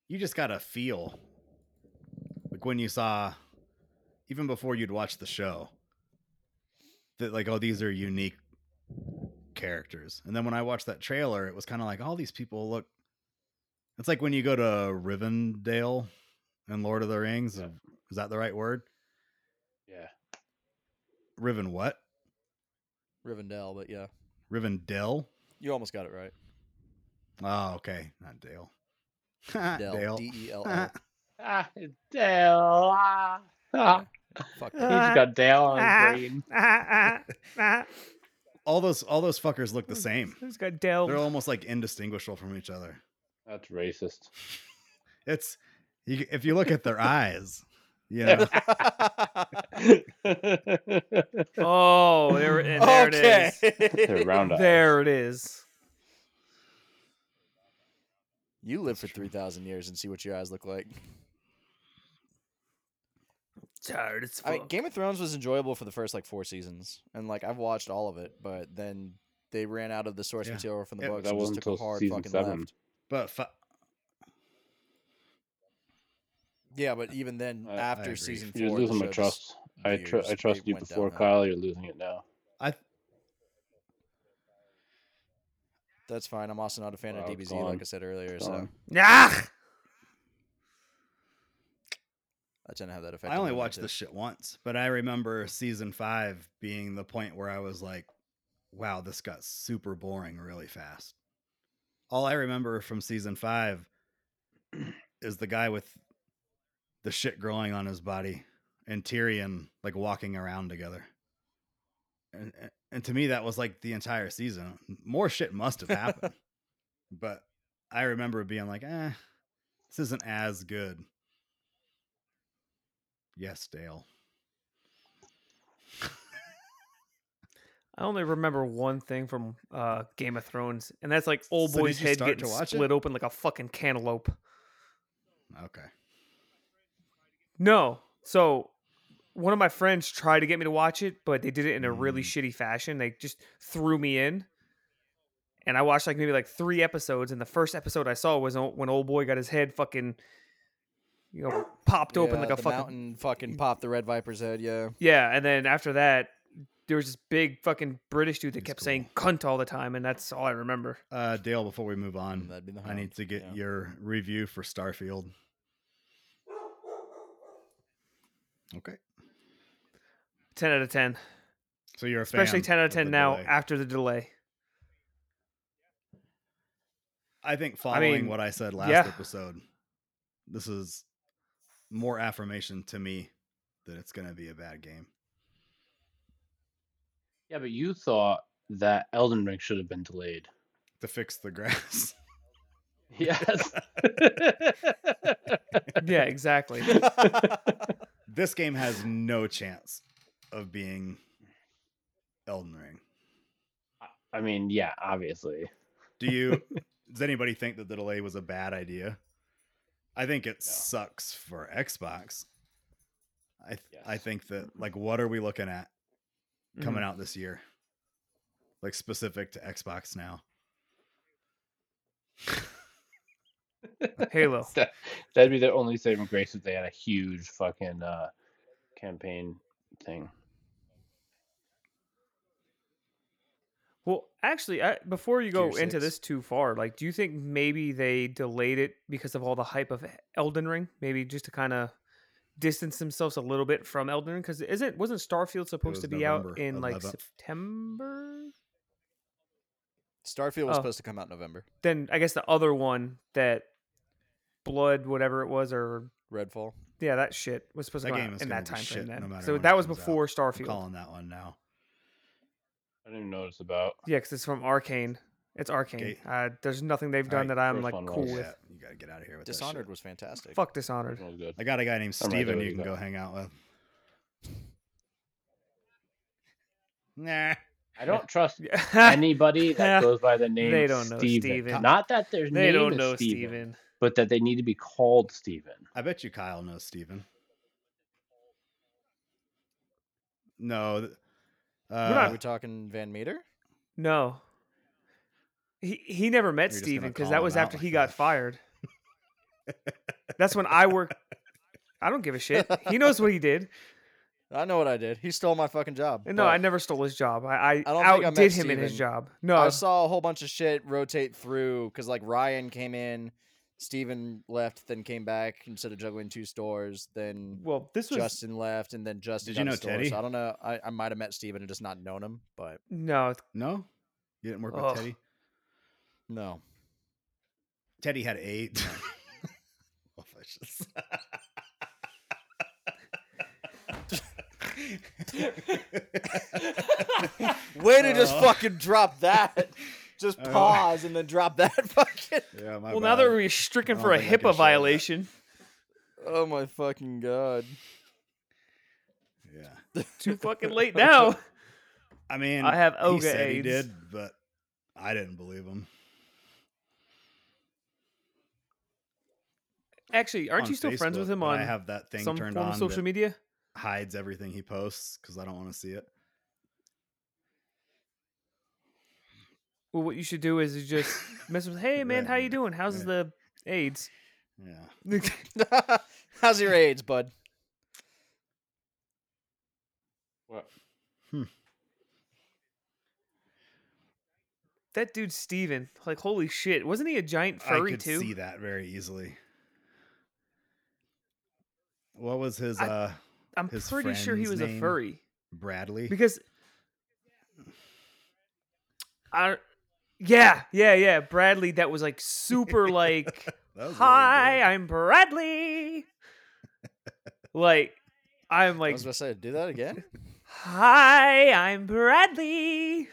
You just got a feel, like when you saw, even before you'd watched the show, that like, oh, these are unique characters. And then when I watched that trailer, it was kind of like, all these people look. It's like when you go to Rivendell in Lord of the Rings. Yeah. Is that the right word? Yeah, Riven what? Rivendell, but yeah, Rivendell? you almost got it right. Oh, okay. Not Dale. Dell, Dale. D E L L. ah, Dale. Ah. Fuck He that. just got Dale on his brain. Ah, ah, all those all those fuckers look the same. Who's got Dell? They're almost like indistinguishable from each other. That's racist. It's you, if you look at their eyes, you know. Oh, there, and there it is. They're round eyes. There it is. You live for three thousand years and see what your eyes look like. Tired as I mean. Game of Thrones was enjoyable for the first like four seasons, and like I've watched all of it, but then they ran out of the source Yeah. material from the Yeah, books that and just wasn't took a hard fucking seven. left. But fi- Yeah, but even then, I- I after agree. season 4 You're losing my trust. I tr- I trust you before downhill. Kyle. You're losing it now. I That's fine. I'm also not a fan Wow, of DBZ, gone. like I said earlier, It's so gone. Ah! I tend to have that effect. I only women, watched this shit once, but I remember season five being the point where I was like, "Wow, this got super boring really fast." All I remember from season five is the guy with the shit growing on his body and Tyrion like walking around together. And and to me that was like the entire season. More shit must have happened. but I remember being like, "Eh, this isn't as good." Yes, Dale. I only remember one thing from uh, Game of Thrones, and that's like old So boy's head getting watch it? split open like a fucking cantaloupe. Okay. No, so one of my friends tried to get me to watch it, but they did it in a really Mm. shitty fashion. They just threw me in, and I watched like maybe like three episodes. And the first episode I saw was when old boy got his head fucking, you know, popped open like a fucking mountain fucking popped the red viper's head. Yeah, Yeah, and then after that, there was this big fucking British dude that He's kept cool. saying cunt all the time, and that's all I remember. Uh Dale, before we move on, that'd be the. I need to get yeah. your review for Starfield. Okay. 10 out of 10. So you're a Especially fan 10 out of the 10 now delay. after the delay. I think following mean, what I said last yeah. episode, this is more affirmation to me that it's going to be a bad game. Yeah, but you thought that Elden Ring should have been delayed. To fix the grass. Yes. Yeah, exactly. this game has no chance of being Elden Ring. I mean, yeah, obviously. Do you does anybody think that the delay was a bad idea? I think it No. sucks for Xbox. I th- I think that like what are we looking at coming Mhm. out this year? Like specific to Xbox now. Halo. That, that'd be their only saving grace if they had a huge fucking uh, campaign thing. Well, actually, I, before you go Tier into six. this too far, like, do you think maybe they delayed it because of all the hype of Elden Ring? Maybe just to kind of distance themselves a little bit from Elden Ring, because isn't wasn't Starfield supposed to was be out November in like September? Starfield was Oh. supposed to come out in November. Then I guess the other one that Blood, whatever it was, or Redfall. yeah, that shit was supposed to That come out in that time frame. Then, no so that was comes out. before I'm Starfield. calling that one now. I didn't even notice about. Yeah, because it's from Arkane. It's Arkane. Okay. Uh, there's nothing they've done Alright, that I'm first like cool was- with. Yeah, you gotta get out of here with that Dishonored shit. was fantastic. Fuck Dishonored. Was good. I got a guy named I'm right there Steven you you, can though. go hang out with. Nah. I don't trust anybody that goes by the name They don't know Steven. Steven. Not that their they name don't is know Steven, Steven. But that they need to be called Steven. I bet you Kyle knows Steven. No. th- not- Uh, Are we talking Van Meter? No. He he never met You're Steven because that was after like he got fired. That's when I worked. I don't give a shit. He knows what he did. I know what I did. He stole my fucking job. No, I never stole his job. I, I, don't I met outdid him in his job. No, I saw a whole bunch of shit rotate through because like Ryan came in, Steven left, then came back instead of juggling two stores. Then well, this was Justin left, and then Justin. Did you got a know store, Teddy? So I don't know. I, I might have met Steven and just not known him, but no. no? You didn't work with Teddy? no. Teddy had eight. Oh. Way to just Oh. fucking drop that. Just pause and then drop that fucking. yeah, my Well, now that bad. we're stricken for a don't think I can show HIPAA that. violation, Oh my fucking god. Yeah. too fucking late now. I mean, I have he Oga said he AIDS. did, but I didn't believe him. Actually, aren't on you still friends with him but on I have that thing some turned form on of social that media? hides everything he posts because I don't want to see it. Well, what you should do is you just mess with, "Hey man, how you doing? How's right. the AIDS?" Yeah. How's your AIDS, bud? What? Hmm. that dude Steven, like holy shit, wasn't he a giant I furry could too? see that very easily. What was his I- uh I'm his pretty sure he friend's was a furry Bradley? because I yeah, yeah, yeah, Bradley that was like super like That was really Hi. I'm Bradley. like I'm like. I was gonna say, do that again. Hi, I'm Bradley.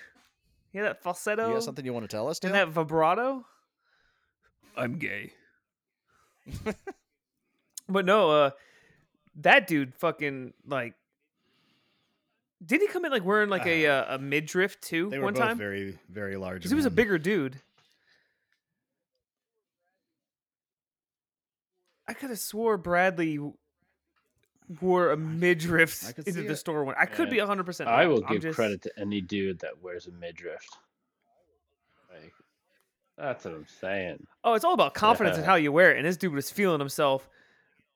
Hear that falsetto? You got something you want to tell us? and that vibrato? I'm gay. but no, uh that dude fucking like did he come in like wearing like a Uh, uh, a midriff too They were one both time? very, very large. Because he was a bigger dude. I could have swore Bradley wore a midriff into the it. store one. I could Yeah. be hundred percent. I will give credit to any dude that wears a midriff. Like, that's what I'm saying. Oh, it's all about confidence and Yeah. how you wear it. And this dude was feeling himself,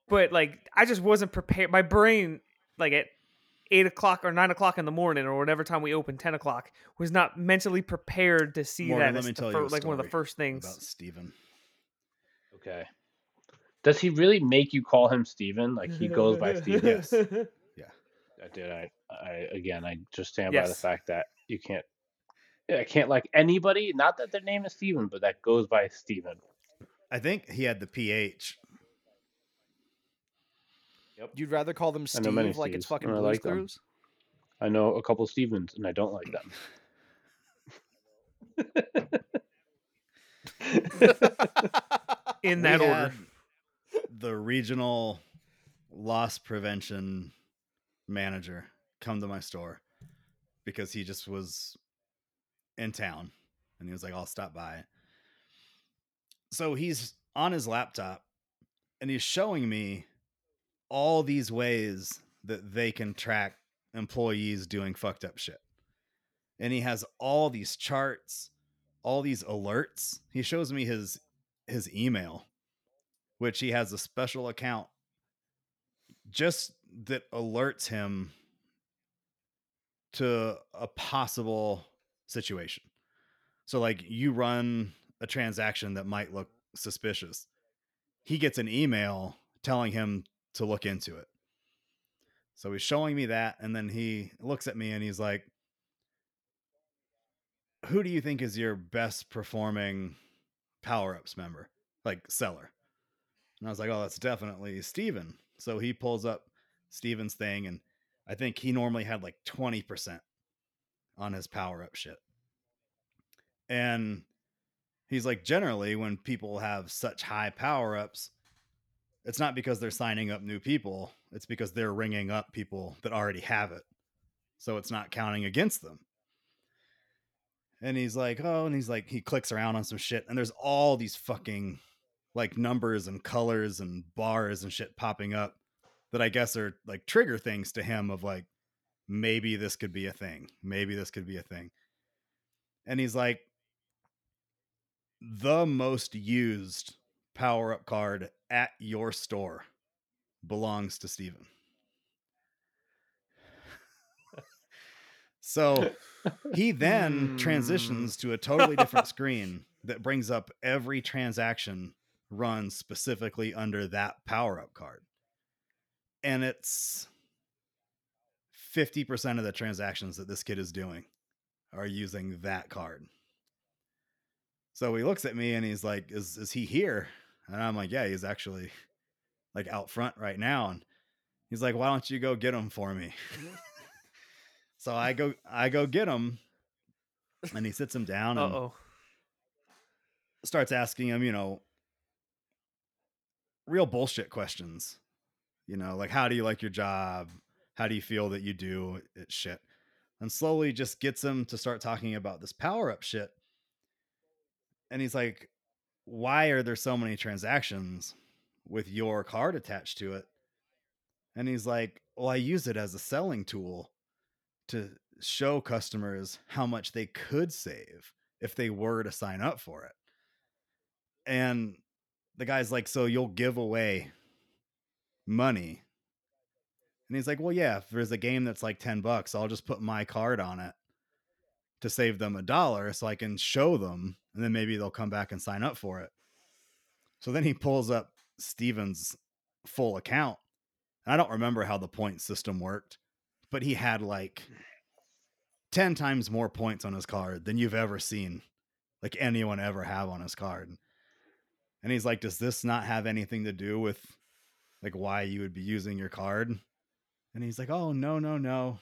but like I just wasn't prepared. My brain, like at eight o'clock or nine o'clock in the morning or whatever time we opened, ten o'clock, was not mentally prepared to see Morgan, that let as me the tell fir- you a like one of the first things. about Steven. Okay. Does he really make you call him Steven? Like he goes by Steven? Yes. Yeah. Uh, I did. I, I again, I just stand by the fact that you can't. Yeah, I can't like anybody. Not that their name is Steven, but that goes by Steven. I think he had the PH. You'd rather call them I know Steve like it's fucking and I Blues like. Clues? I know a couple Stevens, and I don't like them. In We that order. had The regional loss prevention manager come to my store because he just was in town and he was like, I'll stop by. so he's on his laptop and he's showing me all these ways that they can track employees doing fucked up shit. And he has all these charts, all these alerts. He shows me his his email, which he has a special account just that alerts him to a possible situation. So like you run a transaction that might look suspicious. He gets an email telling him to look into it. So he's showing me that and then he looks at me and he's like who do you think is your best performing power ups member? Like seller. And I was like, oh, that's definitely Steven. So he pulls up Steven's thing, and I think he normally had like 20% on his power up shit. And he's like, generally, when people have such high power ups, it's not because they're signing up new people, it's because they're ringing up people that already have it. So it's not counting against them. And he's like, oh, and he's like, he clicks around on some shit, and there's all these fucking like numbers and colors and bars and shit popping up that I guess are like trigger things to him of like, maybe this could be a thing. Maybe this could be a thing. And he's like, the most used power up card at your store belongs to Steven. so he then Hmm. transitions to a totally different screen that brings up every transaction run specifically under that power up card. And it's 50% of the transactions that this kid is doing are using that card. So he looks at me and he's like, Is is he here? And I'm like, Yeah, he's actually like out front right now. And he's like, Why don't you go get him for me? Mm-hmm. so I go I go get him and he sits him down and oh. starts asking him, you know, real bullshit questions. You know, like how do you like your job? How do you feel that you do it shit? And slowly just gets him to start talking about this power up shit. And he's like, why are there so many transactions with your card attached to it? And he's like, well, I use it as a selling tool to show customers how much they could save if they were to sign up for it. And the guy's like, so you'll give away money. And he's like, well, yeah, if there's a game that's like 10 bucks, I'll just put my card on it to save them a dollar so I can show them and then maybe they'll come back and sign up for it. So then he pulls up Steven's full account. And I don't remember how the point system worked, but he had like 10 times more points on his card than you've ever seen like anyone ever have on his card. And he's like, Does this not have anything to do with like why you would be using your card? And he's like, Oh, no, no, no.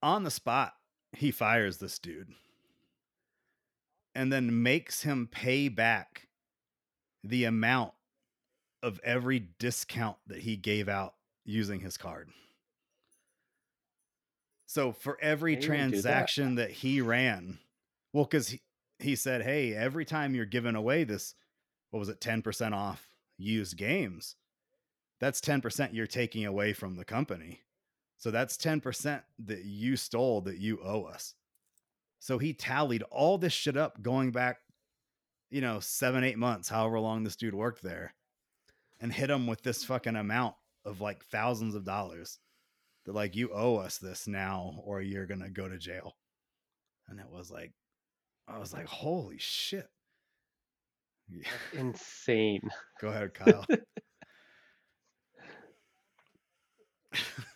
On the spot, he fires this dude and then makes him pay back the amount of every discount that he gave out using his card. So for every Can you even do that? transaction that? he ran, well, because he, he said, hey, every time you're giving away this, what was it, 10% off used games, that's 10% you're taking away from the company. So that's 10% that you stole that you owe us. So he tallied all this shit up going back, you know, seven, eight months, however long this dude worked there, and hit him with this fucking amount of like thousands of dollars that like you owe us this now or you're gonna go to jail. And it was like, I was like, holy shit. Yeah. Insane. Go ahead, Kyle.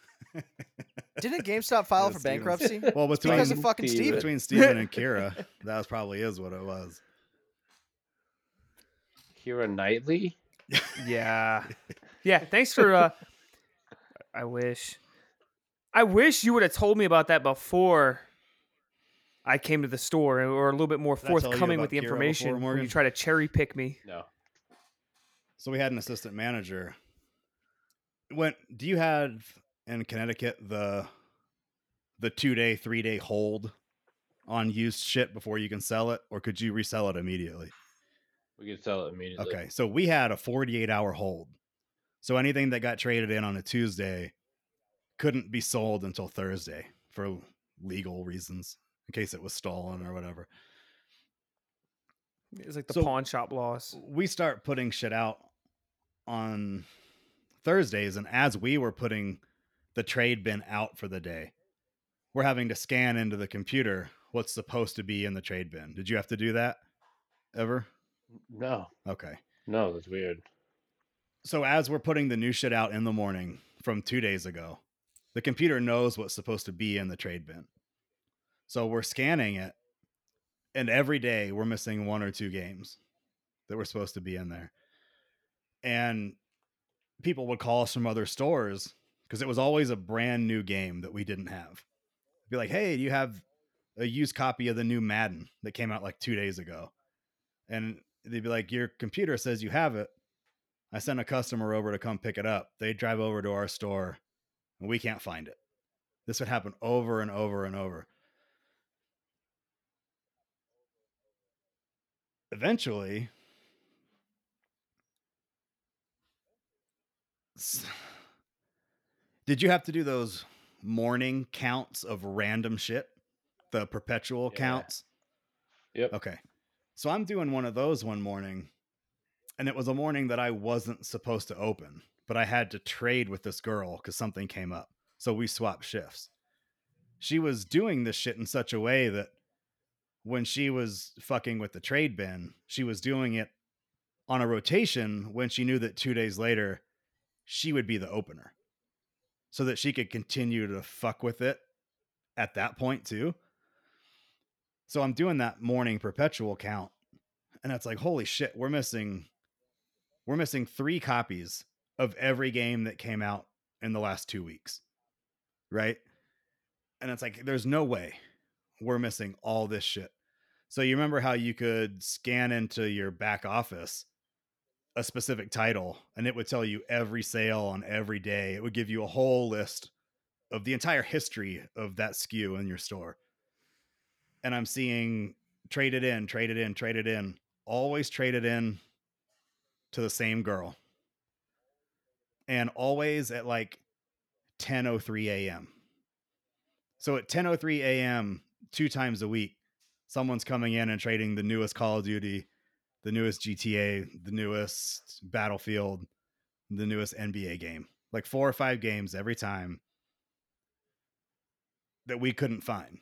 Didn't GameStop file for Steven's- bankruptcy? well, between because of fucking Steven. Steven. between Steven and Kira, that was probably is what it was. Keira Knightley. Yeah. Yeah. Thanks for. uh I wish. I wish you would have told me about that before I came to the store, or a little bit more Did I tell you forthcoming with the Kira information. before, when you try to cherry pick me. No. So we had an assistant manager. When do you have in Connecticut the the two day, three day hold on used shit before you can sell it, or could you resell it immediately? We could sell it immediately. Okay, so we had a 48 hour hold. So anything that got traded in on a Tuesday couldn't be sold until Thursday for legal reasons, in case it was stolen or whatever. It's like the So- pawn shop laws. We start putting shit out on Thursdays, and as we were putting the trade bin out for the day, we're having to scan into the computer what's supposed to be in the trade bin. Did you have to do that ever? No, Okay. no, that's weird. so as we're putting the new shit out in the morning from two days ago, the computer knows what's supposed to be in the trade bin. So we're scanning it, and every day we're missing one or two games that were supposed to be in there. And people would call us from other stores because it was always a brand new game that we didn't have. Be like, hey, do you have a used copy of the new Madden that came out like two days ago? And they'd be like, your computer says you have it. I sent a customer over to come pick it up. They drive over to our store and we can't find it. This would happen over and over and over. Eventually, did you have to do those morning counts of random shit? The perpetual Yeah. counts? Yep. Okay. So I'm doing one of those one morning, and it was a morning that I wasn't supposed to open, but I had to trade with this girl because something came up. So we swapped shifts. She was doing this shit in such a way that when she was fucking with the trade bin, she was doing it on a rotation when she knew that two days later she would be the opener so that she could continue to fuck with it at that point too. So I'm doing that morning perpetual count and it's like holy shit, we're missing we're missing 3 copies of every game that came out in the last 2 weeks. Right? And it's like there's no way we're missing all this shit. So you remember how you could scan into your back office a specific title and it would tell you every sale on every day. It would give you a whole list of the entire history of that SKU in your store. And I'm seeing traded in, traded in, traded in, always traded in to the same girl. And always at like 10:03 a.m. So at 10:03 a.m. two times a week, someone's coming in and trading the newest Call of Duty, the newest GTA, the newest Battlefield, the newest NBA game. Like four or five games every time that we couldn't find.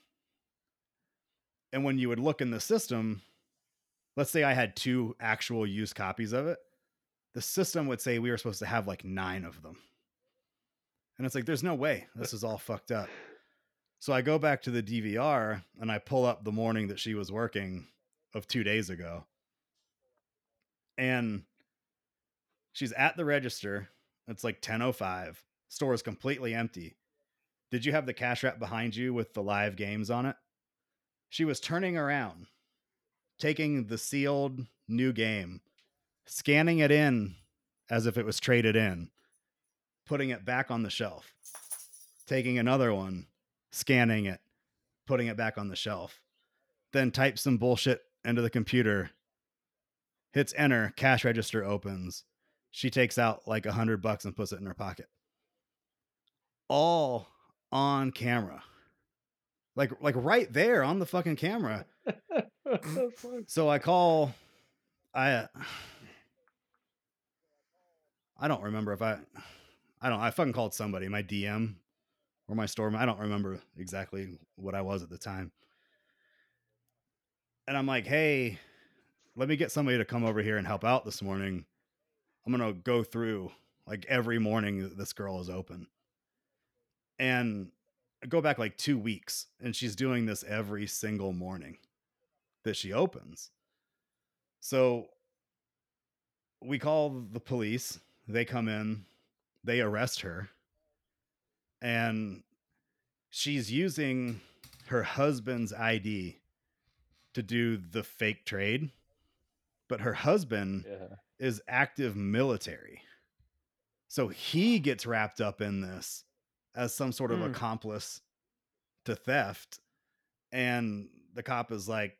And when you would look in the system, let's say I had two actual used copies of it, the system would say we were supposed to have like nine of them. And it's like, there's no way this is all fucked up. So I go back to the DVR and I pull up the morning that she was working of two days ago. And she's at the register. It's like 1005. Store is completely empty. Did you have the cash wrap behind you with the live games on it? She was turning around, taking the sealed new game, scanning it in as if it was traded in, putting it back on the shelf, taking another one, scanning it, putting it back on the shelf, then type some bullshit into the computer, hits enter, cash register opens. She takes out like a hundred bucks and puts it in her pocket. All on camera. Like like right there on the fucking camera. So I call I I don't remember if I I don't I fucking called somebody, my DM or my store. I don't remember exactly what I was at the time. And I'm like, "Hey, let me get somebody to come over here and help out this morning. I'm going to go through like every morning this girl is open." And I go back like 2 weeks and she's doing this every single morning that she opens. So we call the police. They come in, they arrest her, and she's using her husband's ID to do the fake trade. But her husband yeah. is active military. So he gets wrapped up in this as some sort of Hmm. accomplice to theft. And the cop is like,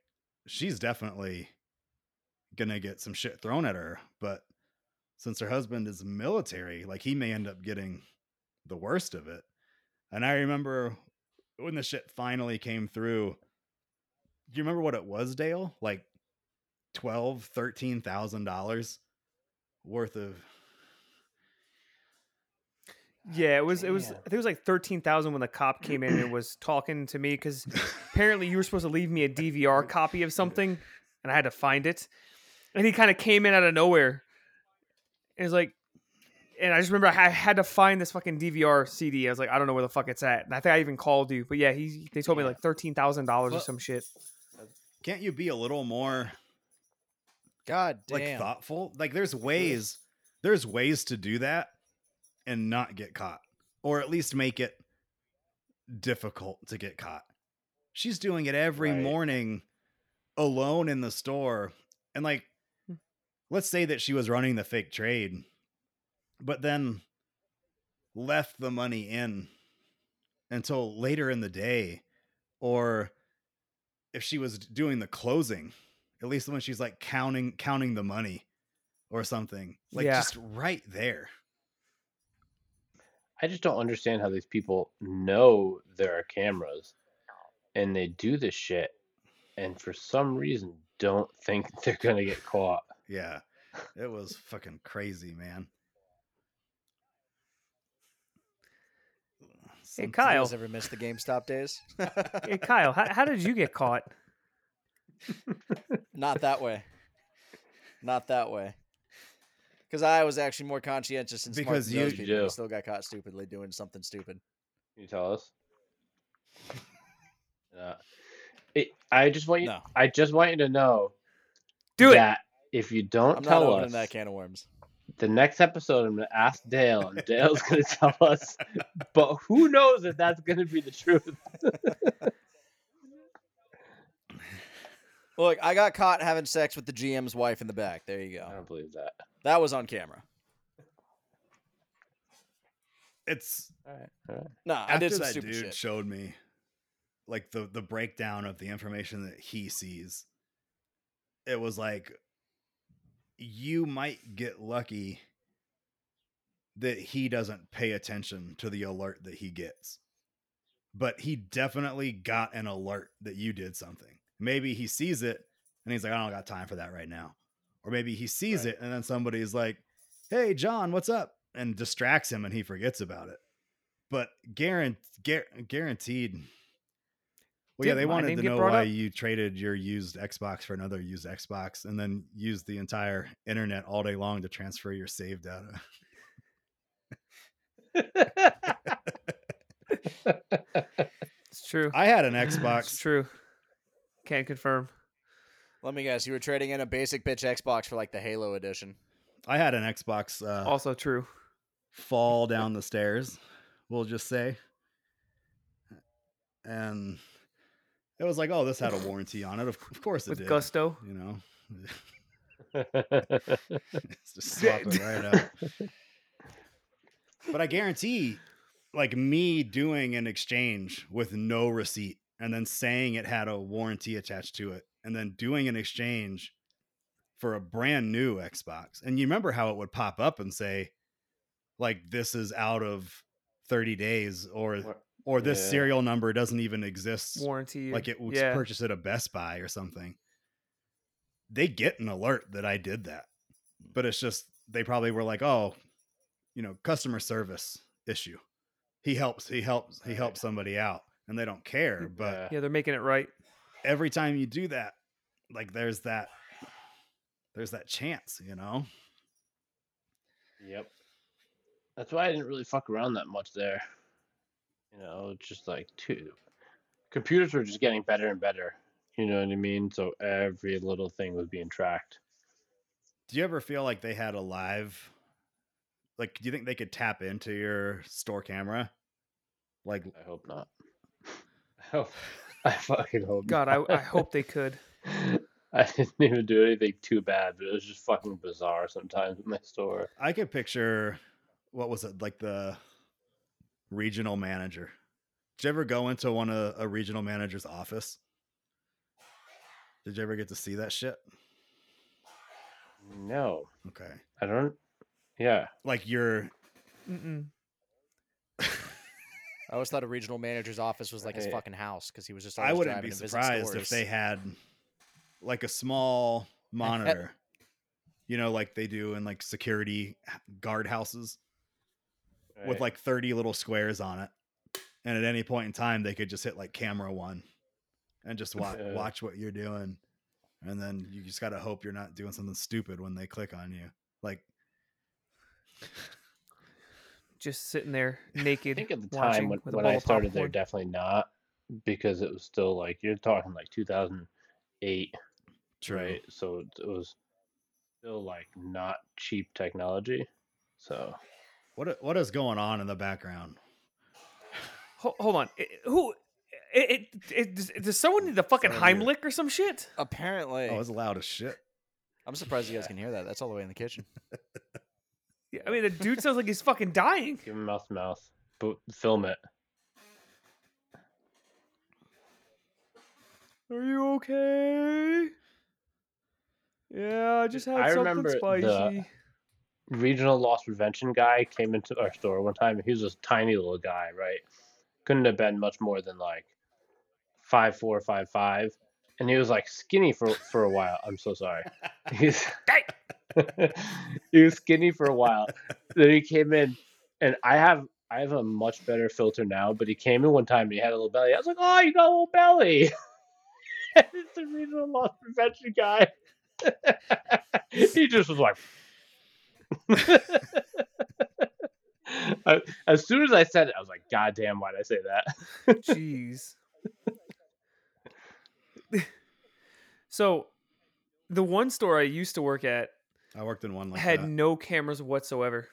she's definitely gonna get some shit thrown at her. But since her husband is military, like he may end up getting the worst of it. And I remember when the shit finally came through. Do you remember what it was, Dale? Like twelve, thirteen thousand dollars worth of Yeah, it was. It was. I think it was like thirteen thousand when the cop came in and was talking to me because apparently you were supposed to leave me a DVR copy of something, and I had to find it. And he kind of came in out of nowhere. And was like, and I just remember I had to find this fucking DVR CD. I was like, I don't know where the fuck it's at. And I think I even called you, but yeah, he they told me like thirteen thousand dollars or some shit. can't you be a little more God damn. like thoughtful? Like there's ways there's ways to do that and not get caught. Or at least make it difficult to get caught. She's doing it every Right. morning alone in the store. And like hmm. let's say that she was running the fake trade, but then left the money in until later in the day or if she was doing the closing at least when she's like counting counting the money or something like Yeah. just right there I just don't understand how these people know there are cameras and they do this shit and for some reason don't think they're gonna get caught. yeah it was fucking crazy man Hey Kyle, You ever miss the GameStop days? hey Kyle, how, how did you get caught? Not that way. Not that way. Because I was actually more conscientious and smart Because than you- those people. who. Still got caught stupidly doing something stupid. Can you tell us? Uh, it, I just want you. No. I just want you to know Do it. that if you don't I'm tell opening us that can of worms. the next episode, I'm gonna ask Dale, and Dale's gonna tell us. But who knows if that's gonna be the truth? Look, I got caught having sex with the GM's wife in the back. There you go. I don't believe that. That was on camera. it's All right, all right. No, I after did some that stupid dude shit. showed me like the the breakdown of the information that he sees it was like you might get lucky that he doesn't pay attention to the alert that he gets but he definitely got an alert that you did something maybe he sees it and he's like i don't got time for that right now or maybe he sees Right. it and then somebody's like hey john what's up and distracts him and he forgets about it but guarant- guar- guaranteed well yeah Didn't they wanted to know why up? you traded your used xbox for another used xbox and then used the entire internet all day long to transfer your save data It's true. i had an It's xbox true. Can't confirm. Let me guess. You were trading in a basic bitch Xbox for like the Halo edition. i had an xbox uh, Also true. fall down the stairs, we'll just say. And it was like, oh, this had a warranty on it. Of, of course it With did. gusto. You know, It's just swap it right out. But I guarantee, like me doing an exchange with no receipt and then saying it had a warranty attached to it, and then doing an exchange for a brand new Xbox. And you remember how it would pop up and say, like, this is out of 30 days, or or this yeah. serial number doesn't even exist. Warranty. Like it was yeah. purchased at a Best Buy or something. They get an alert that I did that. But it's just they probably were like, oh, you know, customer service issue. He helps, he helps, he helps somebody out. And they don't care. But Yeah. Yeah, they're making it right. every time you do that, like there's that there's that chance, you know? Yep. That's why I didn't really fuck around that much there. You know, just like two computers were just getting better and better. You know what I mean? So every little thing was being tracked. Do you ever feel like they had a live like do you think they could tap into your store camera? Like I hope not. I hope. I fucking hope. God, I, I hope they could. I didn't even do anything too bad, but it was just fucking bizarre sometimes in my store. I could picture what was it like the regional manager. Did you ever go into one of a regional manager's office? Did you ever get to see that shit? No, Okay. I don't. Yeah, Like you're Mm-mm. I always thought a regional manager's office was like his fucking house because he was just. I wouldn't driving be surprised if they had like a small monitor. you know, like they do in like security h- guard houses with like 30 little squares on it. And at any point in time they could just hit like camera 1 and just watch watch what you're doing. And then you just got to hope you're not doing something stupid when they click on you. Like Just sitting there naked. I think at the time when, when I of started there, popcorn. definitely not because it was still like you're talking like 2008, true. right? So it, it was still like not cheap technology. So What what is going on in the background? Ho- hold on. I- who? It, it, it, does, does someone need a fucking Sorry, dude. Heimlich or some shit? Apparently, Oh, it's loud as shit. I'm surprised you guys can hear that. That's all the way in the kitchen. Yeah, I mean, the dude sounds like he's fucking dying. give him mouth to mouth, but film it. Are you okay? Yeah, I just had I something remember the- spicy. Regional loss prevention guy came into our store one time. He was a tiny little guy, right? Couldn't have been much more than like five four, five five, and he was like skinny for for a while. I'm so sorry. He's he was skinny for a while. Then he came in, and I have I have a much better filter now. But he came in one time and he had a little belly. I was like, oh, you got a little belly. it's the regional loss prevention guy. he just was like. As soon as I said it, I was like, God damn, why'd I say that? Jeez. so, the one store I used to work at I worked in one like that. had that. no cameras whatsoever.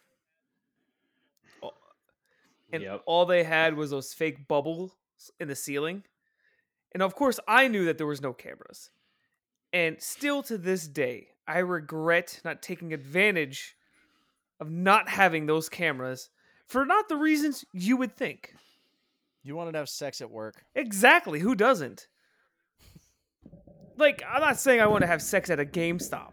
And Yep. all they had was those fake bubbles in the ceiling. And of course, I knew that there was no cameras. And still to this day, I regret not taking advantage of not having those cameras for not the reasons you would think. You wanted to have sex at work. Exactly. Who doesn't? Like, I'm not saying I want to have sex at a GameStop,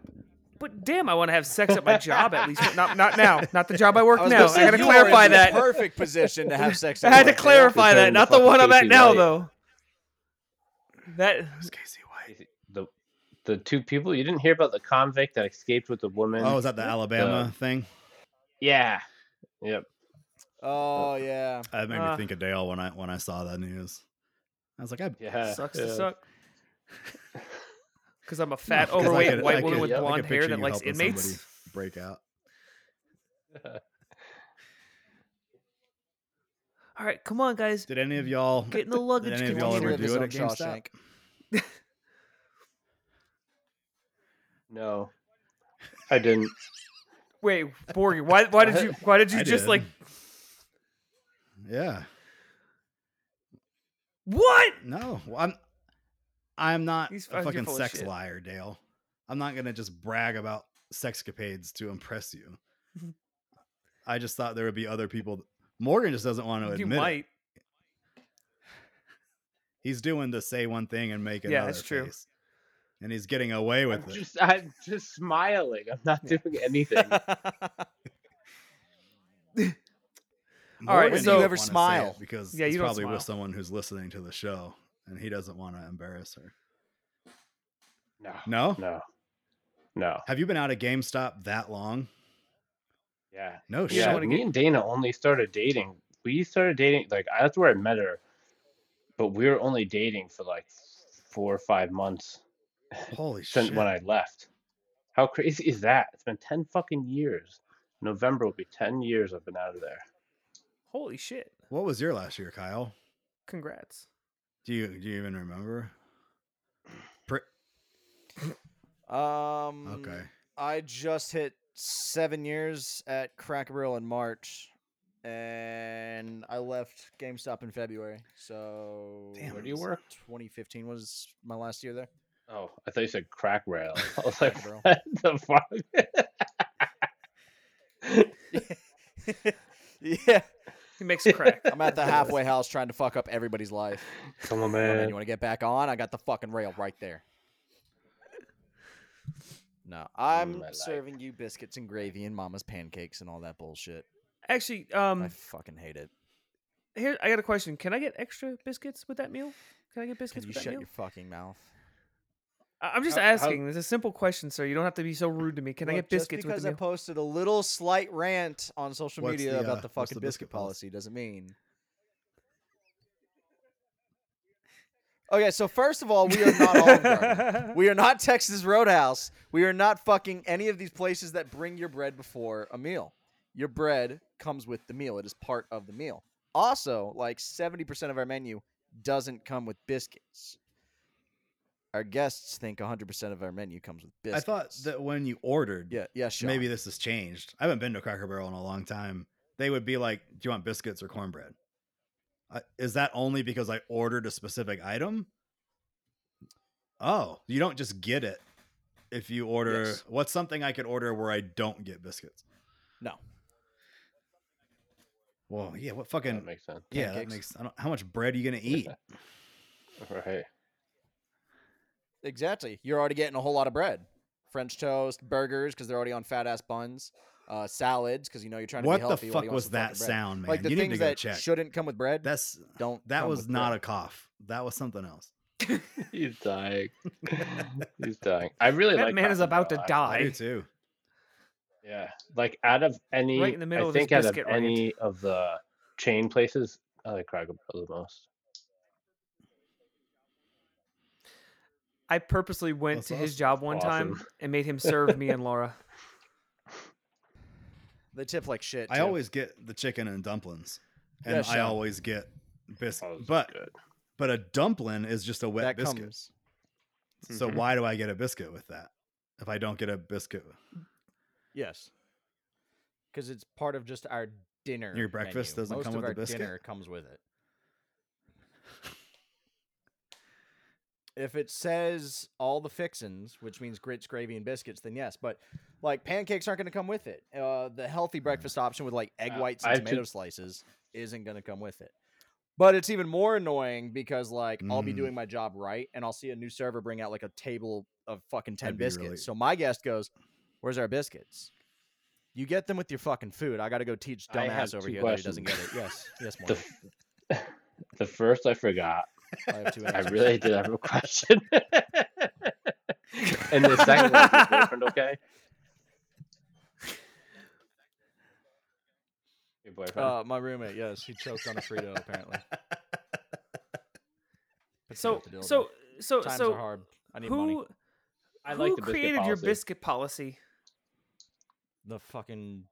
but damn, I want to have sex at my job at least. Not not now. Not the job I work I now. gonna say, I gotta clarify that. Perfect position to have sex. I had to work, clarify that. Not the the one I'm fucking at now, White. though. That It's Casey White. The the two people you didn't hear about the convict that escaped with the woman. Oh, is that the Alabama thing? yeah. Yep. Oh yeah. That made Uh. me think of Dale when I when I saw that news. I was like, I Yeah. sucks yeah. to suck. Because I'm a fat, I overweight could- white woman with yep, I I could blonde hair picture that likes inmates. break out. All right, come on, guys. Did any of y'all? Get in the Did luggage any of y'all ever do it at GameStop? No. I didn't. Wait, Borgie, why why did you why did you I just did. like Yeah. what? No, well, I'm. I'm not a fucking sex liar, Dale. I'm not gonna just brag about sexcapades to impress you. I just thought there would be other people. Morgan just doesn't want to You admit it. He's doing the say one thing and make Yeah, another that's true. face. and he's getting away with I'm it. just I'm just smiling. I'm not Yeah. doing anything. All right, so- You ever wanna say it smile? because Yeah, you probably with someone who's listening to the show, and he doesn't want to embarrass her. No. No, No. No. have you been out of GameStop that long? Yeah. No You shit. Yeah. Me and Dana only started dating. We started dating like that's where I met her, but we were only dating for like four or five months Holy since shit! when I left. How crazy is that? It's been ten fucking years. November will be ten years I've been out of there. Holy shit! What was your last year, Kyle? Congrats. Do you do you even remember? Pre- um. okay. I just hit seven years at Cracker Barrel in March, and I left GameStop in February. So Damn, Where do you work? 2015 was my last year there. Oh, I thought you said crack rail. I was like, what the fuck? yeah, He makes a crack. I'm at the halfway house trying to fuck up everybody's life. Come on, man, man. you want to get back on? I got the fucking rail right there. No, I'm my life. serving you biscuits and gravy and mama's pancakes and all that bullshit. Actually, I um, fucking hate it. here I got a question. Can I get extra biscuits with that meal? Can I get Can biscuits you with that shut meal? your fucking mouth? I- I'm just How- how- asking. It's a simple question, sir. You don't have to be so rude to me. Can I get biscuits just with because the I meal? posted a little slight rant on social What's media the, about uh, the what's fucking the biscuit biscuit policy? policy doesn't mean. Okay, so first of all, we are not Olive Garden. We are not Texas Roadhouse. We are not fucking any of these places that bring your bread before a meal. Your bread comes with the meal. It is part of the meal. Also, like 70% of our menu doesn't come with biscuits. Our guests think 100% of our menu comes with biscuits. I thought that when you ordered, Yeah, yeah, sure. maybe this has changed. I haven't been to Cracker Barrel in a long time. They would be like, "Do you want biscuits or cornbread?" Uh, is that only because I ordered a specific item? Oh, you don't just get it if you order. Yes. What's something I could order where I don't get biscuits? No. Well, yeah. What That fucking makes sense. yeah? That makes. I how much bread are you gonna eat? Right. Exactly. You're already getting a whole lot of bread. French toast, burgers because they're already on fat ass buns, uh, salads because you know you're trying to what be healthy. What Everybody wants was that sound, man? Like the you need things to go that check. shouldn't come with bread That's don't. that come was with not bread. a cough. That was something else. He's dying. He's dying. I really That like man is about to Barrel, I do die. too. Yeah, like out of any, Right in the middle I of this think out of biscuit rant. any of the chain places, I like Cracker Barrel the most. I purposely went That's to his awesome. job one time and made him serve me and Laura. They tip like shit. I too. always get the chicken and dumplings, and Yeah, I Sean. always get biscuit. Oh, but good. but a dumpling is just a wet that biscuit. comes. So Mhm. why do I get a biscuit with that? If I don't get a biscuit, Yes. Because it's part of just our dinner. Your breakfast menu. doesn't Most come of with our the biscuit? dinner comes with it. If it says all the fixins, which means grits, gravy, and biscuits, then yes. But like pancakes aren't going to come with it. Uh, the healthy breakfast option with like egg Uh, whites I and to- tomato slices isn't going to come with it. But it's even more annoying because like I'll be Mm. doing my job right, and I'll see a new server bring out like a table of fucking ten That'd biscuits. really- So my guest goes, "Where's our biscuits?" You get them with your fucking food. I got to go teach I dumbass over here that he doesn't get it. Yes, yes, The, the first I forgot. I have two I really did have a question. and the second one, is your boyfriend okay? Your boyfriend. Uh, my roommate, yes, he choked on a Frito apparently. Puts So up the so so times so are hard. I need who money. I who like the biscuit created your policy. biscuit policy? The fucking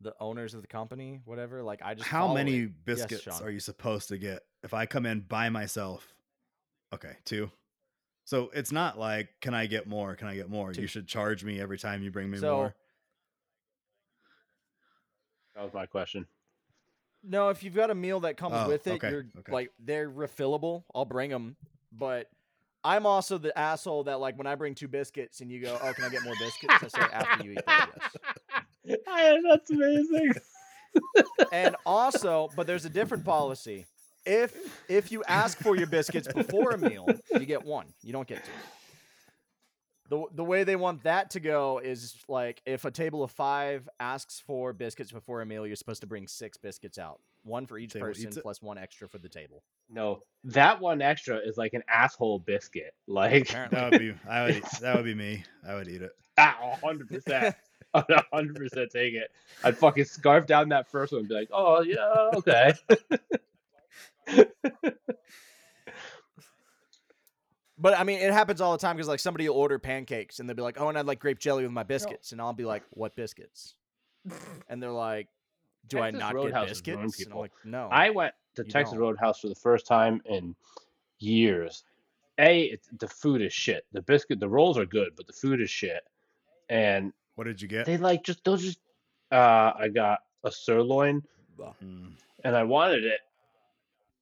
the owners of the company, whatever. Like I just how many it. biscuits Sean. are you supposed to get if I come in by myself? Okay, two. So it's not like, can I get more? Can I get more? Two. You should charge me every time you bring me So- more. That was my question. No, if you've got a meal that comes Oh, with it, okay, you're okay. like they're refillable. I'll bring them, but I'm also the asshole that like when I bring two biscuits and you go, "Oh, can I get more biscuits?" I say after you eat them. Yes. I- That's amazing. And also, but there's a different policy. If if you ask for your biscuits before a meal, you get one. You don't get two. The, the way they want that to go is like if a table of five asks for biscuits before a meal, you're supposed to bring six biscuits out, one for each Table person plus one extra for the table. No, that one extra is like an asshole biscuit. Like Apparently, That would be I would eat, that would be me. I would eat it. ah, hundred percent. I'd hundred percent take it. I'd fucking scarf down that first one and be like, oh yeah, okay. but I mean, it happens all the time because like somebody will order pancakes and they'll be like, "Oh, and I'd like grape jelly with my biscuits," and I'll be like, "What biscuits?" And they're like, "Do I not Roadhouse get biscuits?" And I'm like, "No." I went to Texas don't. Roadhouse for the first time in years. A, it's, the food is shit. The biscuit, the rolls are good, but the food is shit. And What did you get? they like just they'll just. Uh, I got a sirloin, Mm. and I wanted it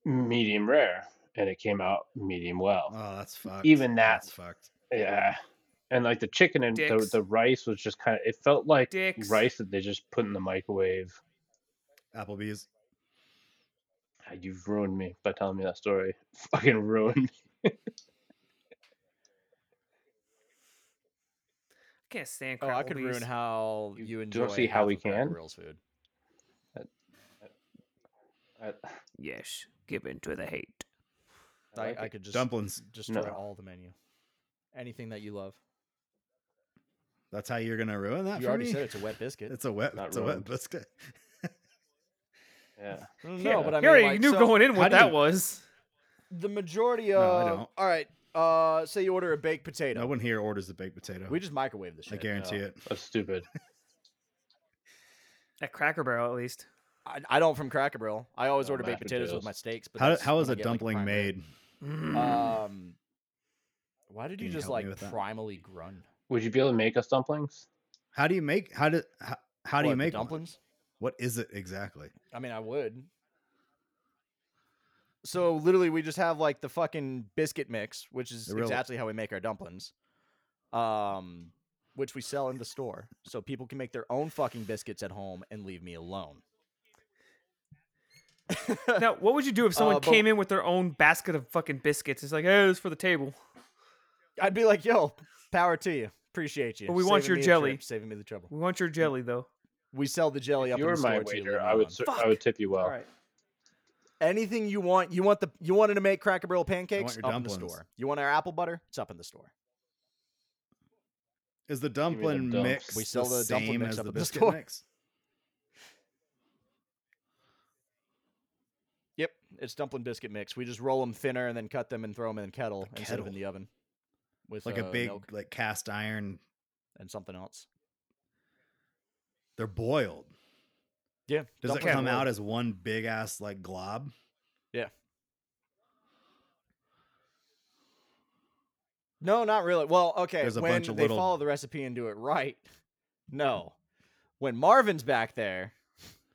medium rare, and it came out medium well. Oh, that's fucked. Even that- That's fucked. Yeah. And like the chicken and the, the rice was just kind of it felt like Dicks. rice that they just put in the microwave. Applebee's. Ah, You've ruined me by telling me that story. Fucking ruined me. can't stand Oh, I could ruin how You you don't see how we can? Barrel's food. I, Yes, give in to the hate. I I, I could just Dumplings. destroy No. all the menu. Anything that you love. That's how you're gonna ruin that You for already me? said it's a wet biscuit. It's a wet. Not It's a wet biscuit. yeah. no, Yeah, but I mean, Harry, like, you knew so going in what that you- was. the majority No, of. I don't. All right. Uh, say you order a baked potato. No one here orders the baked potato. we just microwave the I guarantee No, it. That's stupid. At Cracker Barrel, at least. I, I don't from Cracker Barrel. I always No, order baked mashed potatoes with potatoes. my steaks. But How that's how is when a I get, like, dumpling prime made? Mm. Um, why did Can you you just help me like with that? primally grunt? Would you be able to make us dumplings? How do you make? How do how, how do What, you the make one? dumplings? What is it exactly? I mean, I would. So literally, we just have like the fucking biscuit mix, which is The real- exactly how we make our dumplings. Um, which we sell in the store, so people can make their own fucking biscuits at home and leave me alone. now, what would you do if someone Uh, but- came in with their own basket of fucking biscuits? It's like, hey, this is for the table. I'd be like, "Yo, power to you, appreciate you." But we want your jelly. trip, saving me the trouble. We want your jelly, though. We sell the jelly If up you in were the my store too, waiter, leave me I would ser- I would tip you well. All right. Anything you want, you want the you wanted to make Cracker Barrel pancakes your up in the store. You want our apple butter? It's up in the store. Is the me the dumpling mix We sell the, the dumpling same mix as up the at the biscuit store. mix? Yep, it's dumpling biscuit mix. We just roll them thinner and then cut them and throw them in a kettle A instead of in the oven with Like a uh, big milk like cast iron. and something else. They're boiled. Yeah, Does it come roll. out as one big ass like glob? Yeah. No, not really. Well, okay, There's a when bunch of they little- follow the recipe and do it right. No, when Marvin's back there,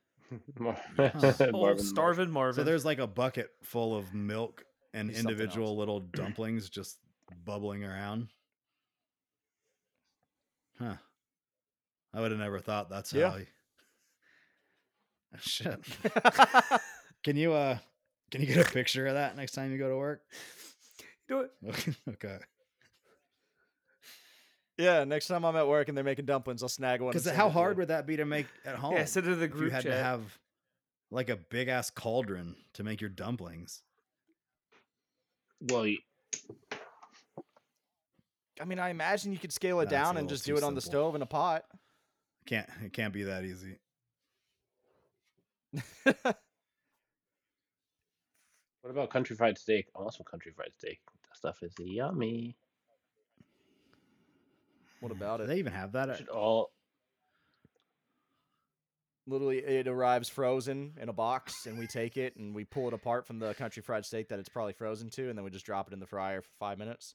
Mar- Marvin starving Marvin. So there's like a bucket full of milk and Be individual little dumplings just bubbling around. Huh. I would have never thought that's Yeah. how. You... Shit. Can you uh can you get a picture of that next time you go to work? do it. Okay. okay. yeah. Next time I'm at work and they're making dumplings, I'll snag one. Because how hard would that be to make at home? Yeah, send it to the if you had chat. to have like a big ass cauldron to make your dumplings. Well, you- I mean, I imagine you could scale it That's down and just do it on the stove in a pot. Can't it can't be that easy. what about country fried steak? I want some country fried steak. That stuff is yummy. what about Do it? they even have that? We should all Literally, it arrives frozen in a box, and we take it and we pull it apart from the country fried steak that it's probably frozen to, and then we just drop it in the fryer for five minutes.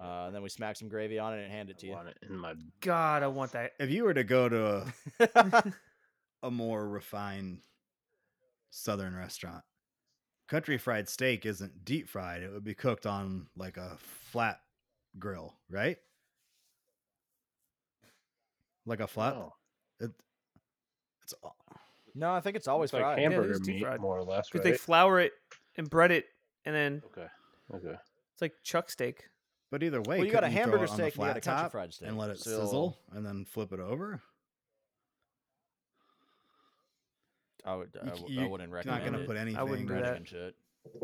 Uh, and then we smack some gravy on it and hand it to I you. want it in my. God, I want that. if you were to go to a, a more refined southern restaurant, country fried steak isn't deep fried. It would be cooked on like a flat grill, right? Like a flat. No, It, it's no, I think it's always it's fried. it hamburger is deep meat, fried. more or less, Because right? they flour it and bread it, and then okay, okay. it's like chuck steak. but either way, well, you got a hamburger it on the steak and you got a flat country top fried steak. and let it so sizzle and then flip it over. I would. I, w- you, I wouldn't You're recommend not going to it. put anything. I wouldn't do Breading that. and shit.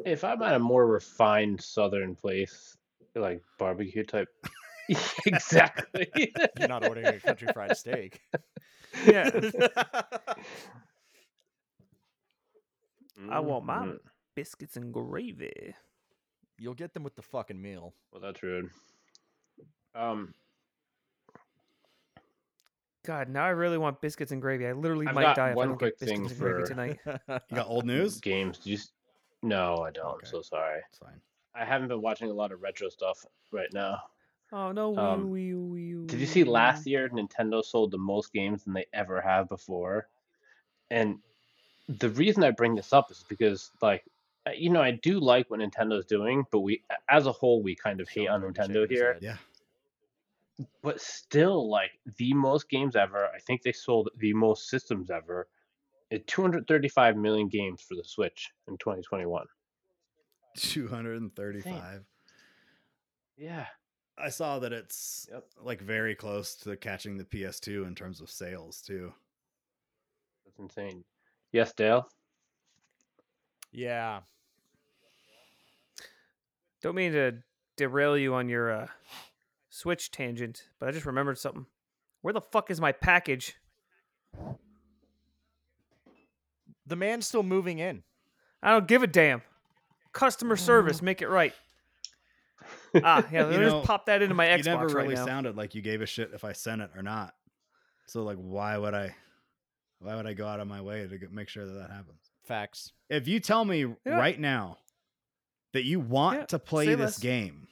If I'm at a more refined southern place, like barbecue type, exactly. You're not ordering a country fried steak. Yeah, I want my Mhm. biscuits and gravy. You'll get them with the fucking meal. Well, that's rude. Um, God, now I really want biscuits and gravy. I literally I've might got die if I one don't quick get biscuits thing and gravy tonight. You got old news? games. Do you? s- No, I don't. Okay. I'm so sorry. It's fine. I haven't been watching a lot of retro stuff right now. Oh no! Um, wee, wee, wee, Did you see wee. last year Nintendo sold the most games than they ever have before? And the reason I bring this up is because, like, uh, you know, I do like what Nintendo's doing, but we, as a whole, we kind of hate on Sean's already Nintendo his here. head. Yeah. But still, like, the most games ever. I think they sold the most systems ever. At 235 million games for the Switch in 2021. 235. Yeah. I saw that it's Yep. like very close to catching the PS2 in terms of sales too. That's insane. Yes, Dale. yeah. Don't mean to derail you on your uh, Switch tangent, but I just remembered something. Where the fuck is my package? The man's still moving in. I don't give a damn. Customer service, make it right. Ah, yeah, let me know, just pop that into my Xbox you never right really now. sounded like you gave a shit if I sent it or not. So like, why would I? Why would I go out of my way to get, make sure that that happens? Facts. If you tell me Yeah. right now that you want Yeah, to play say this less. game,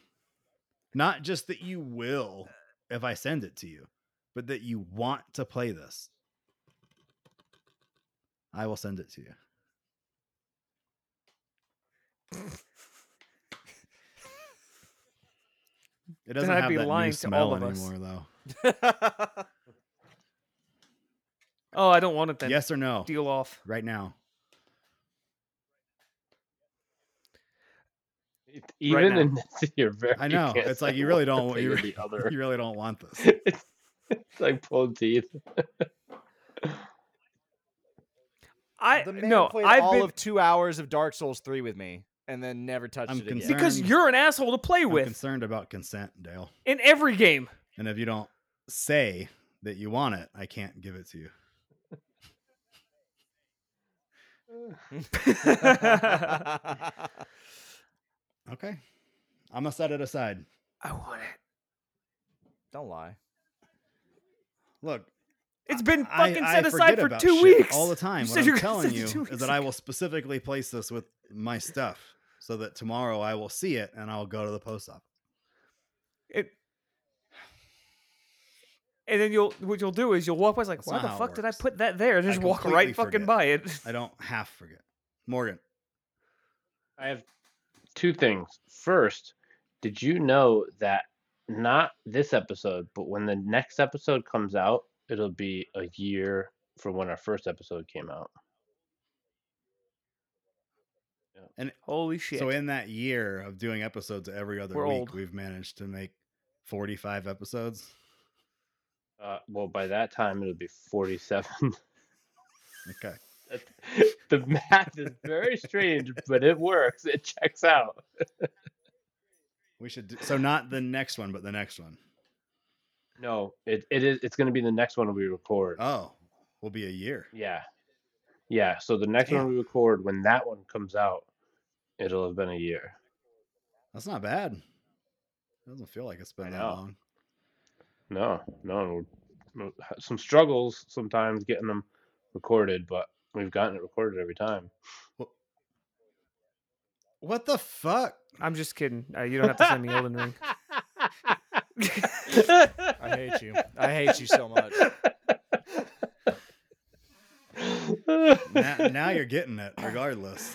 not just that you will uh, if I send it to you, but that you want to play this, I will send it to you. It doesn't I'd have be that lying new to all smell of us. anymore, though. Oh, I don't want it then. Yes or no? Deal off. Right now. Even now. in this, you're very. I know. It's like you really don't. thing You, or the other. you really don't want this. it's, it's like pulling teeth. I The man no, played I've all been of two hours of Dark Souls 3 with me and then never touched I'm it again. because you're an asshole to play I'm with concerned about consent, Dale. in every game. And if you don't say that you want it, I can't give it to you. Okay. I'm gonna set it aside. I want it. Don't lie. Look, It's been I- fucking I set aside forget for about two weeks all the time. You What I'm you were gonna telling you is weeks that I will specifically place this with my stuff so that tomorrow I will see it and I'll go to the post office. It, and then you'll what you'll do is you'll walk by it's like, That's why the fuck did I put that there? And Just walk completely right fucking by it. I don't half forget. Morgan, I have two things. First, did you know that not this episode, but when the next episode comes out, it'll be a year from when our first episode came out. And holy shit! so in that year of doing episodes every other We're week, old. we've managed to make 45 episodes. Uh, well, by that time, it'll be 47. Okay. the math is very strange, but it works. It checks out. We should do, so not the next one, but the next one. No, it, it is. It's going to be the next one we record. Oh, will be a year. Yeah. Yeah. So the next Damn. one we record, when that one comes out, it'll have been a year. That's not bad. It doesn't feel like it's been that long. No, no, no, some struggles sometimes getting them recorded, but we've gotten it recorded every time. What the fuck? I'm just kidding. Uh, you don't have to send me Elden Ring. I hate you. I hate you so much. now, now you're getting it, regardless.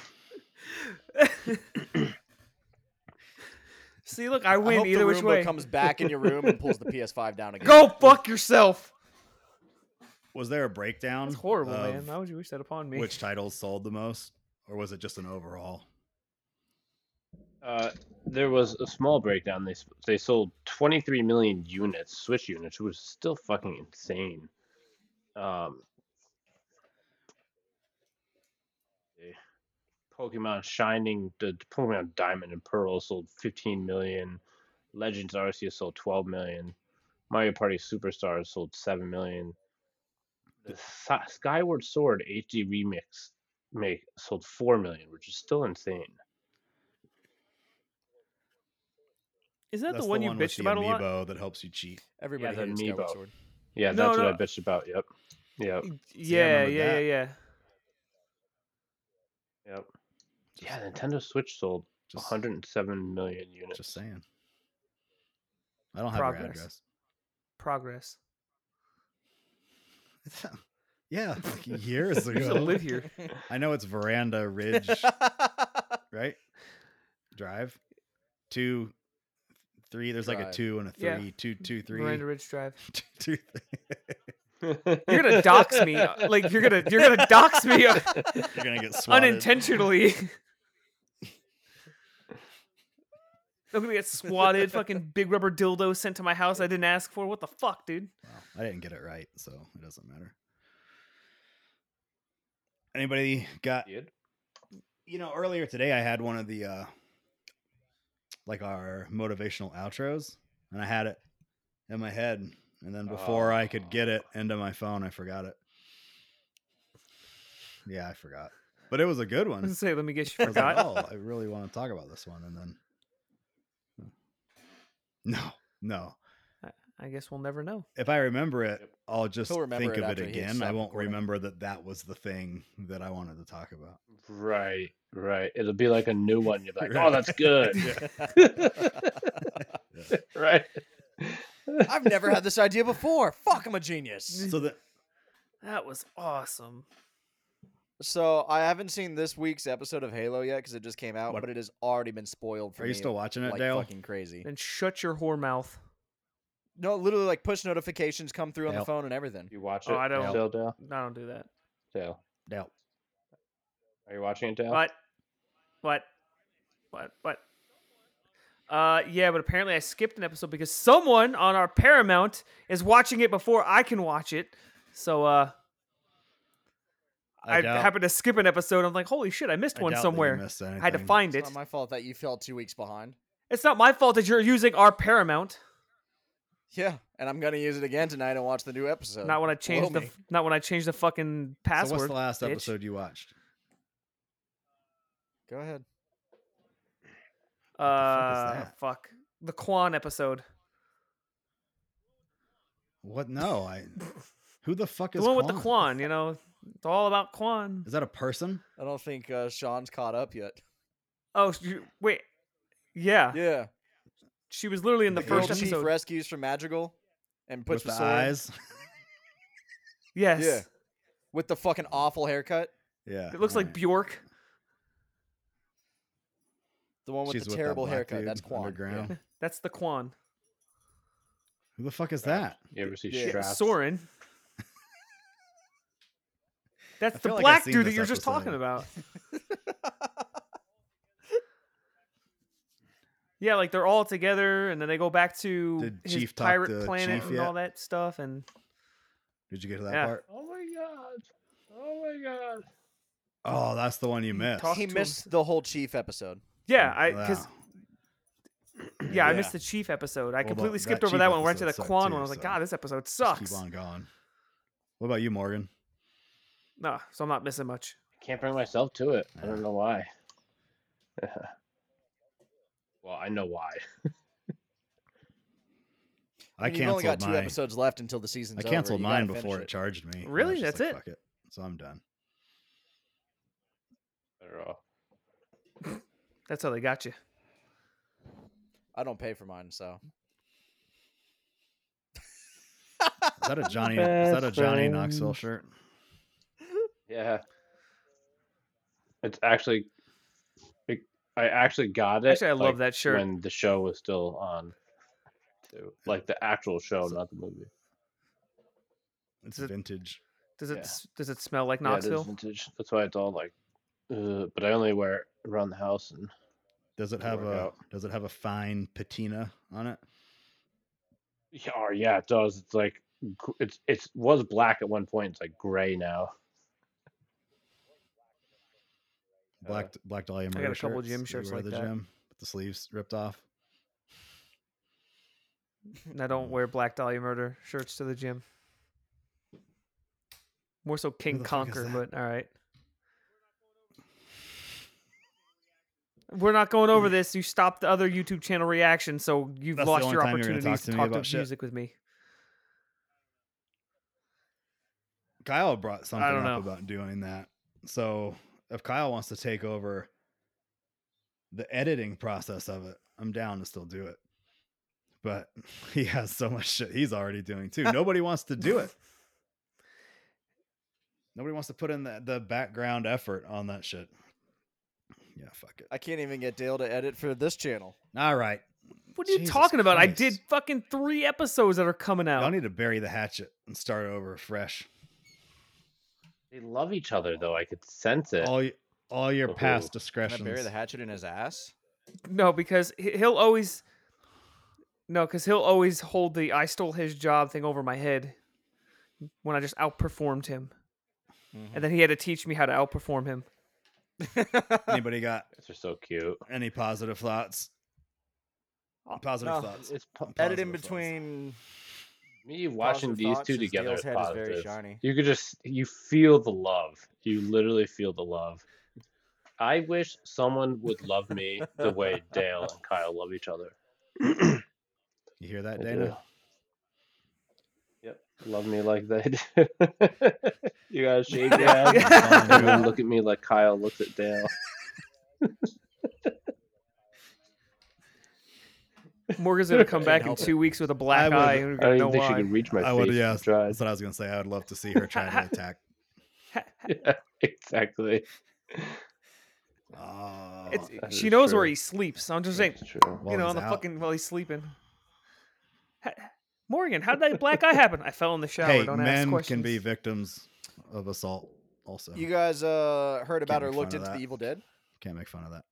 See, look, I I win hope either the which Roomba way. comes back in your room and pulls the PS5 down again. Go fuck yourself. Was there a breakdown? That's horrible, of man. Why would you wish that upon me? Which titles sold the most, or was it just an overall? Uh, there was a small breakdown. They they sold 23 million units, Switch units, which was still fucking insane. Um, Pokemon Shining, the Pokemon Diamond and Pearl sold 15 million. Legends Arceus sold 12 million. Mario Party Superstars sold 7 million. The Skyward Sword HD remix make sold 4 million, which is still insane. Is that That's the one you with bitched the about a lot? that helps you cheat. Everybody the hated Skyward. Sword. Yeah, No, that's no. what I bitched about. Yep. Yep. Yeah, remember yeah, yeah, yeah. Yep. Yeah, Nintendo Switch sold Just, 107 million units. just saying. I don't have your Progress. address. Progress. yeah, like years You used to ago. live here. I know it's Veranda Ridge, right? Drive. Two, three. There's like a Drive. two and a Yeah. three. Two, two, three. Miranda Ridge Drive. two, three. You're gonna dox me. uh, Like you're gonna you're gonna dox me uh, You're gonna get swatted. unintentionally. I'm gonna get swatted. fucking big rubber dildo sent to my house. I didn't ask for. What the fuck, dude? Well, I didn't get it right, so it doesn't matter. Anybody got Did? you know, earlier today I had one of the uh like our motivational outros and I had it in my head and then before I could get it into my phone I forgot it. Yeah, I forgot. But it was a good I was one. gonna say, let me get I you was like, forgot. oh, I really want to talk about this one and then No, no. I guess we'll never know. If I remember it, Yep. I'll just He'll remember think it of it after he hits again. I won't recording. remember that that was the thing that I wanted to talk about. Right, right. It'll be like a new one. You're like, Right. oh, that's good. right. I've never had this idea before. Fuck, I'm a genius. So that That was awesome. So I haven't seen this week's episode of Halo yet because it just came out, What- but it has already been spoiled for are you still watching it, like Dale? fucking crazy. Then shut your whore mouth. No, literally like push notifications come through on Dale. the phone and everything. You watch Oh, it, I don't- Dale, Dale? I don't do that. Dale. Dale. Are you watching it, Dale? What? What? What? What? Uh, yeah, but apparently I skipped an episode because someone on our Paramount is watching it before I can watch it. So, uh, I, doubt- happened to skip an episode. I'm like, holy shit, I missed I one doubt that you somewhere. missed I had to find It's it. It's not my fault that you fell two weeks behind. It's not my fault that you're using our Paramount. Yeah, and I'm gonna use it again tonight and watch the new episode. not when I Blow changed the me. not when I changed the fucking So password. what's the last bitch. episode you watched? Go ahead. uh, that? fuck the Kwan episode. What? No, I. Who the fuck is The is one with the Kwan? Kwan. You know, it's all about Kwan. Is that a person? I don't think uh, Sean's caught up yet. Oh, you, wait. Yeah, Yeah, she was literally in the The the first old chief rescues from Madrigal and puts with the sword eyes? yes. Yeah. with the fucking awful haircut. yeah. It looks like. Bjork. The one with She's the with terrible black haircut. That's Kwan. underground. That's the Kwan. Who the fuck is that? You ever see Yeah. Yeah, Straps? Soren. That's the feel like black dude that you're just talking about. Yeah, like they're all together, and then they go back to Did his Chief talk pirate to planet Chief and yet? all that stuff. And Did you get to that Yeah. part? Oh my god. Oh my god. Oh, that's the one you missed. talk- he to him. missed the whole chief episode. yeah, oh, I because Wow. yeah, I missed the Chief episode. I Well, the- completely that skipped over Chief that one. Went to the episode sucked Kwan one. I was like, so God, this episode Just sucks. keep on going. What about you, Morgan? No, so I'm not missing much. I can't bring myself to it. I don't know why. well, I know why. I mean, you've only got two mine. episodes left until the season. I canceled You mine before it charged me. and I was Really? That's like, it? Fuck it. So I'm done. That's how they got you. I don't pay for mine, so Is that a Johnny? is that a Best Johnny Knoxville shirt? Yeah. It's actually. it- I actually got it. Actually, I love like, that shirt. When the show was still on. Too. Like the actual show, not the movie. It's Is it- vintage. Does it Yeah. does it smell like Yeah, it is Knoxville? vintage. That's why it's all like. Uh, but I only wear it around the house and. Does it have a out. Does it have a fine patina on it? Yeah, oh, yeah, it does. It's like it's it's was black at one point. It's like gray now. Black uh, Black Dahlia I got a couple gym shirts like the that. gym with the sleeves ripped off. And I don't mm. wear Black Dahlia Murder shirts to the gym. More so King the fuck is Conquer, but all right. We're not going over this. You stopped the other YouTube channel reaction, so you've That's lost your time you're gonna opportunities talk to to talk about to shit? music with me. Kyle brought something up about doing that. So if Kyle wants to take over the editing process of it, I'm down to still do it. But he has so much shit he's already doing too. Nobody wants to do it. Nobody wants to put in the, the background effort on that shit. Yeah, fuck it. I can't even get Dale to edit for this channel. All right. What are you Jesus talking about? I did fucking three episodes that are coming Y'all out. need to bury the hatchet and start over fresh. They love each other though. I could sense it. All all your Oh. past Can I bury the hatchet in his ass? No, because he- he'll always. No, because he'll always hold the "I stole his job" thing over my head when I just outperformed him, and then he had to teach me how to outperform him. Mm-hmm. Anybody got Guys are so cute. any positive thoughts? Oh, positive no, thoughts. It's po- Edit in between. thoughts. Me watching these two together is head is very positive. shiny. You could just you feel the love. You literally feel the love. I wish someone would love me the way Dale and Kyle love each other. You hear that, Dana? Yep, love me like they do. you guys shake your head look at me like Kyle looks at Dale. Morgan's gonna come back in help it. two weeks with a black would- eye, and we're I don't know even think she why. could reach my I face. would, yeah. she. That's what I was gonna say. I would love to see her try to attack. Yeah, exactly. Oh, It's, she is knows where he sleeps. I'm just saying, It's true. While you know, on the out. fucking while he's sleeping. Ha- Morgan, how did that black eye happen? I fell in the shower. hey, Don't ask men questions. can be victims of assault. Also, You guys uh, heard about or looked fun into the Evil Dead? can't make fun of that.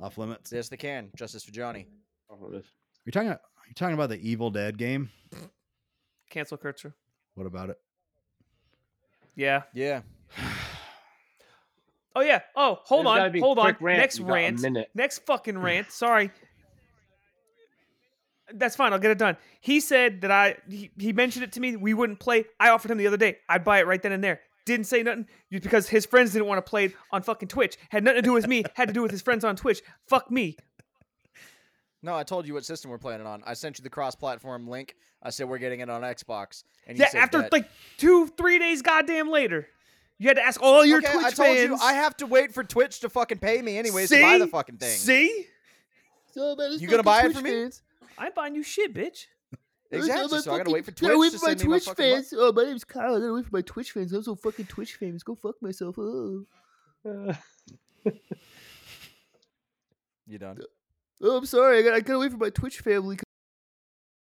Off limits. Yes, they can. Justice for Johnny. You're talking. You're talking about the Evil Dead game. Cancel culture. What about it? Yeah. Yeah. Oh yeah. Oh, hold There's on. Hold on. rant. Next You rant. Next fucking rant. Sorry. That's fine. I'll get it done. He said that I. He, he mentioned it to me. We wouldn't play. I offered him the other day. I'd buy it right then and there. Didn't say nothing because his friends didn't want to play it on fucking Twitch. Had nothing to do with me. Had to do with his friends on Twitch. Fuck me. No, I told you what system we're playing it on. I sent you the cross-platform link. I said we're getting it on Xbox. And you Yeah. said After bet. like two, three days, goddamn later, you had to ask all your okay, Twitch I told fans. you I have to wait for Twitch to fucking pay me anyways to buy the fucking thing. See? You gonna buy it for me? I'm buying you shit, bitch. Exactly. So I gotta wait for Twitch Gotta wait to for my send me my Twitch fucking money. Oh, my name's Kyle. I gotta wait for my Twitch fans. I'm so fucking Twitch famous. Go fuck myself. Oh, You done? Oh I'm sorry. I gotta, I gotta wait for my Twitch family.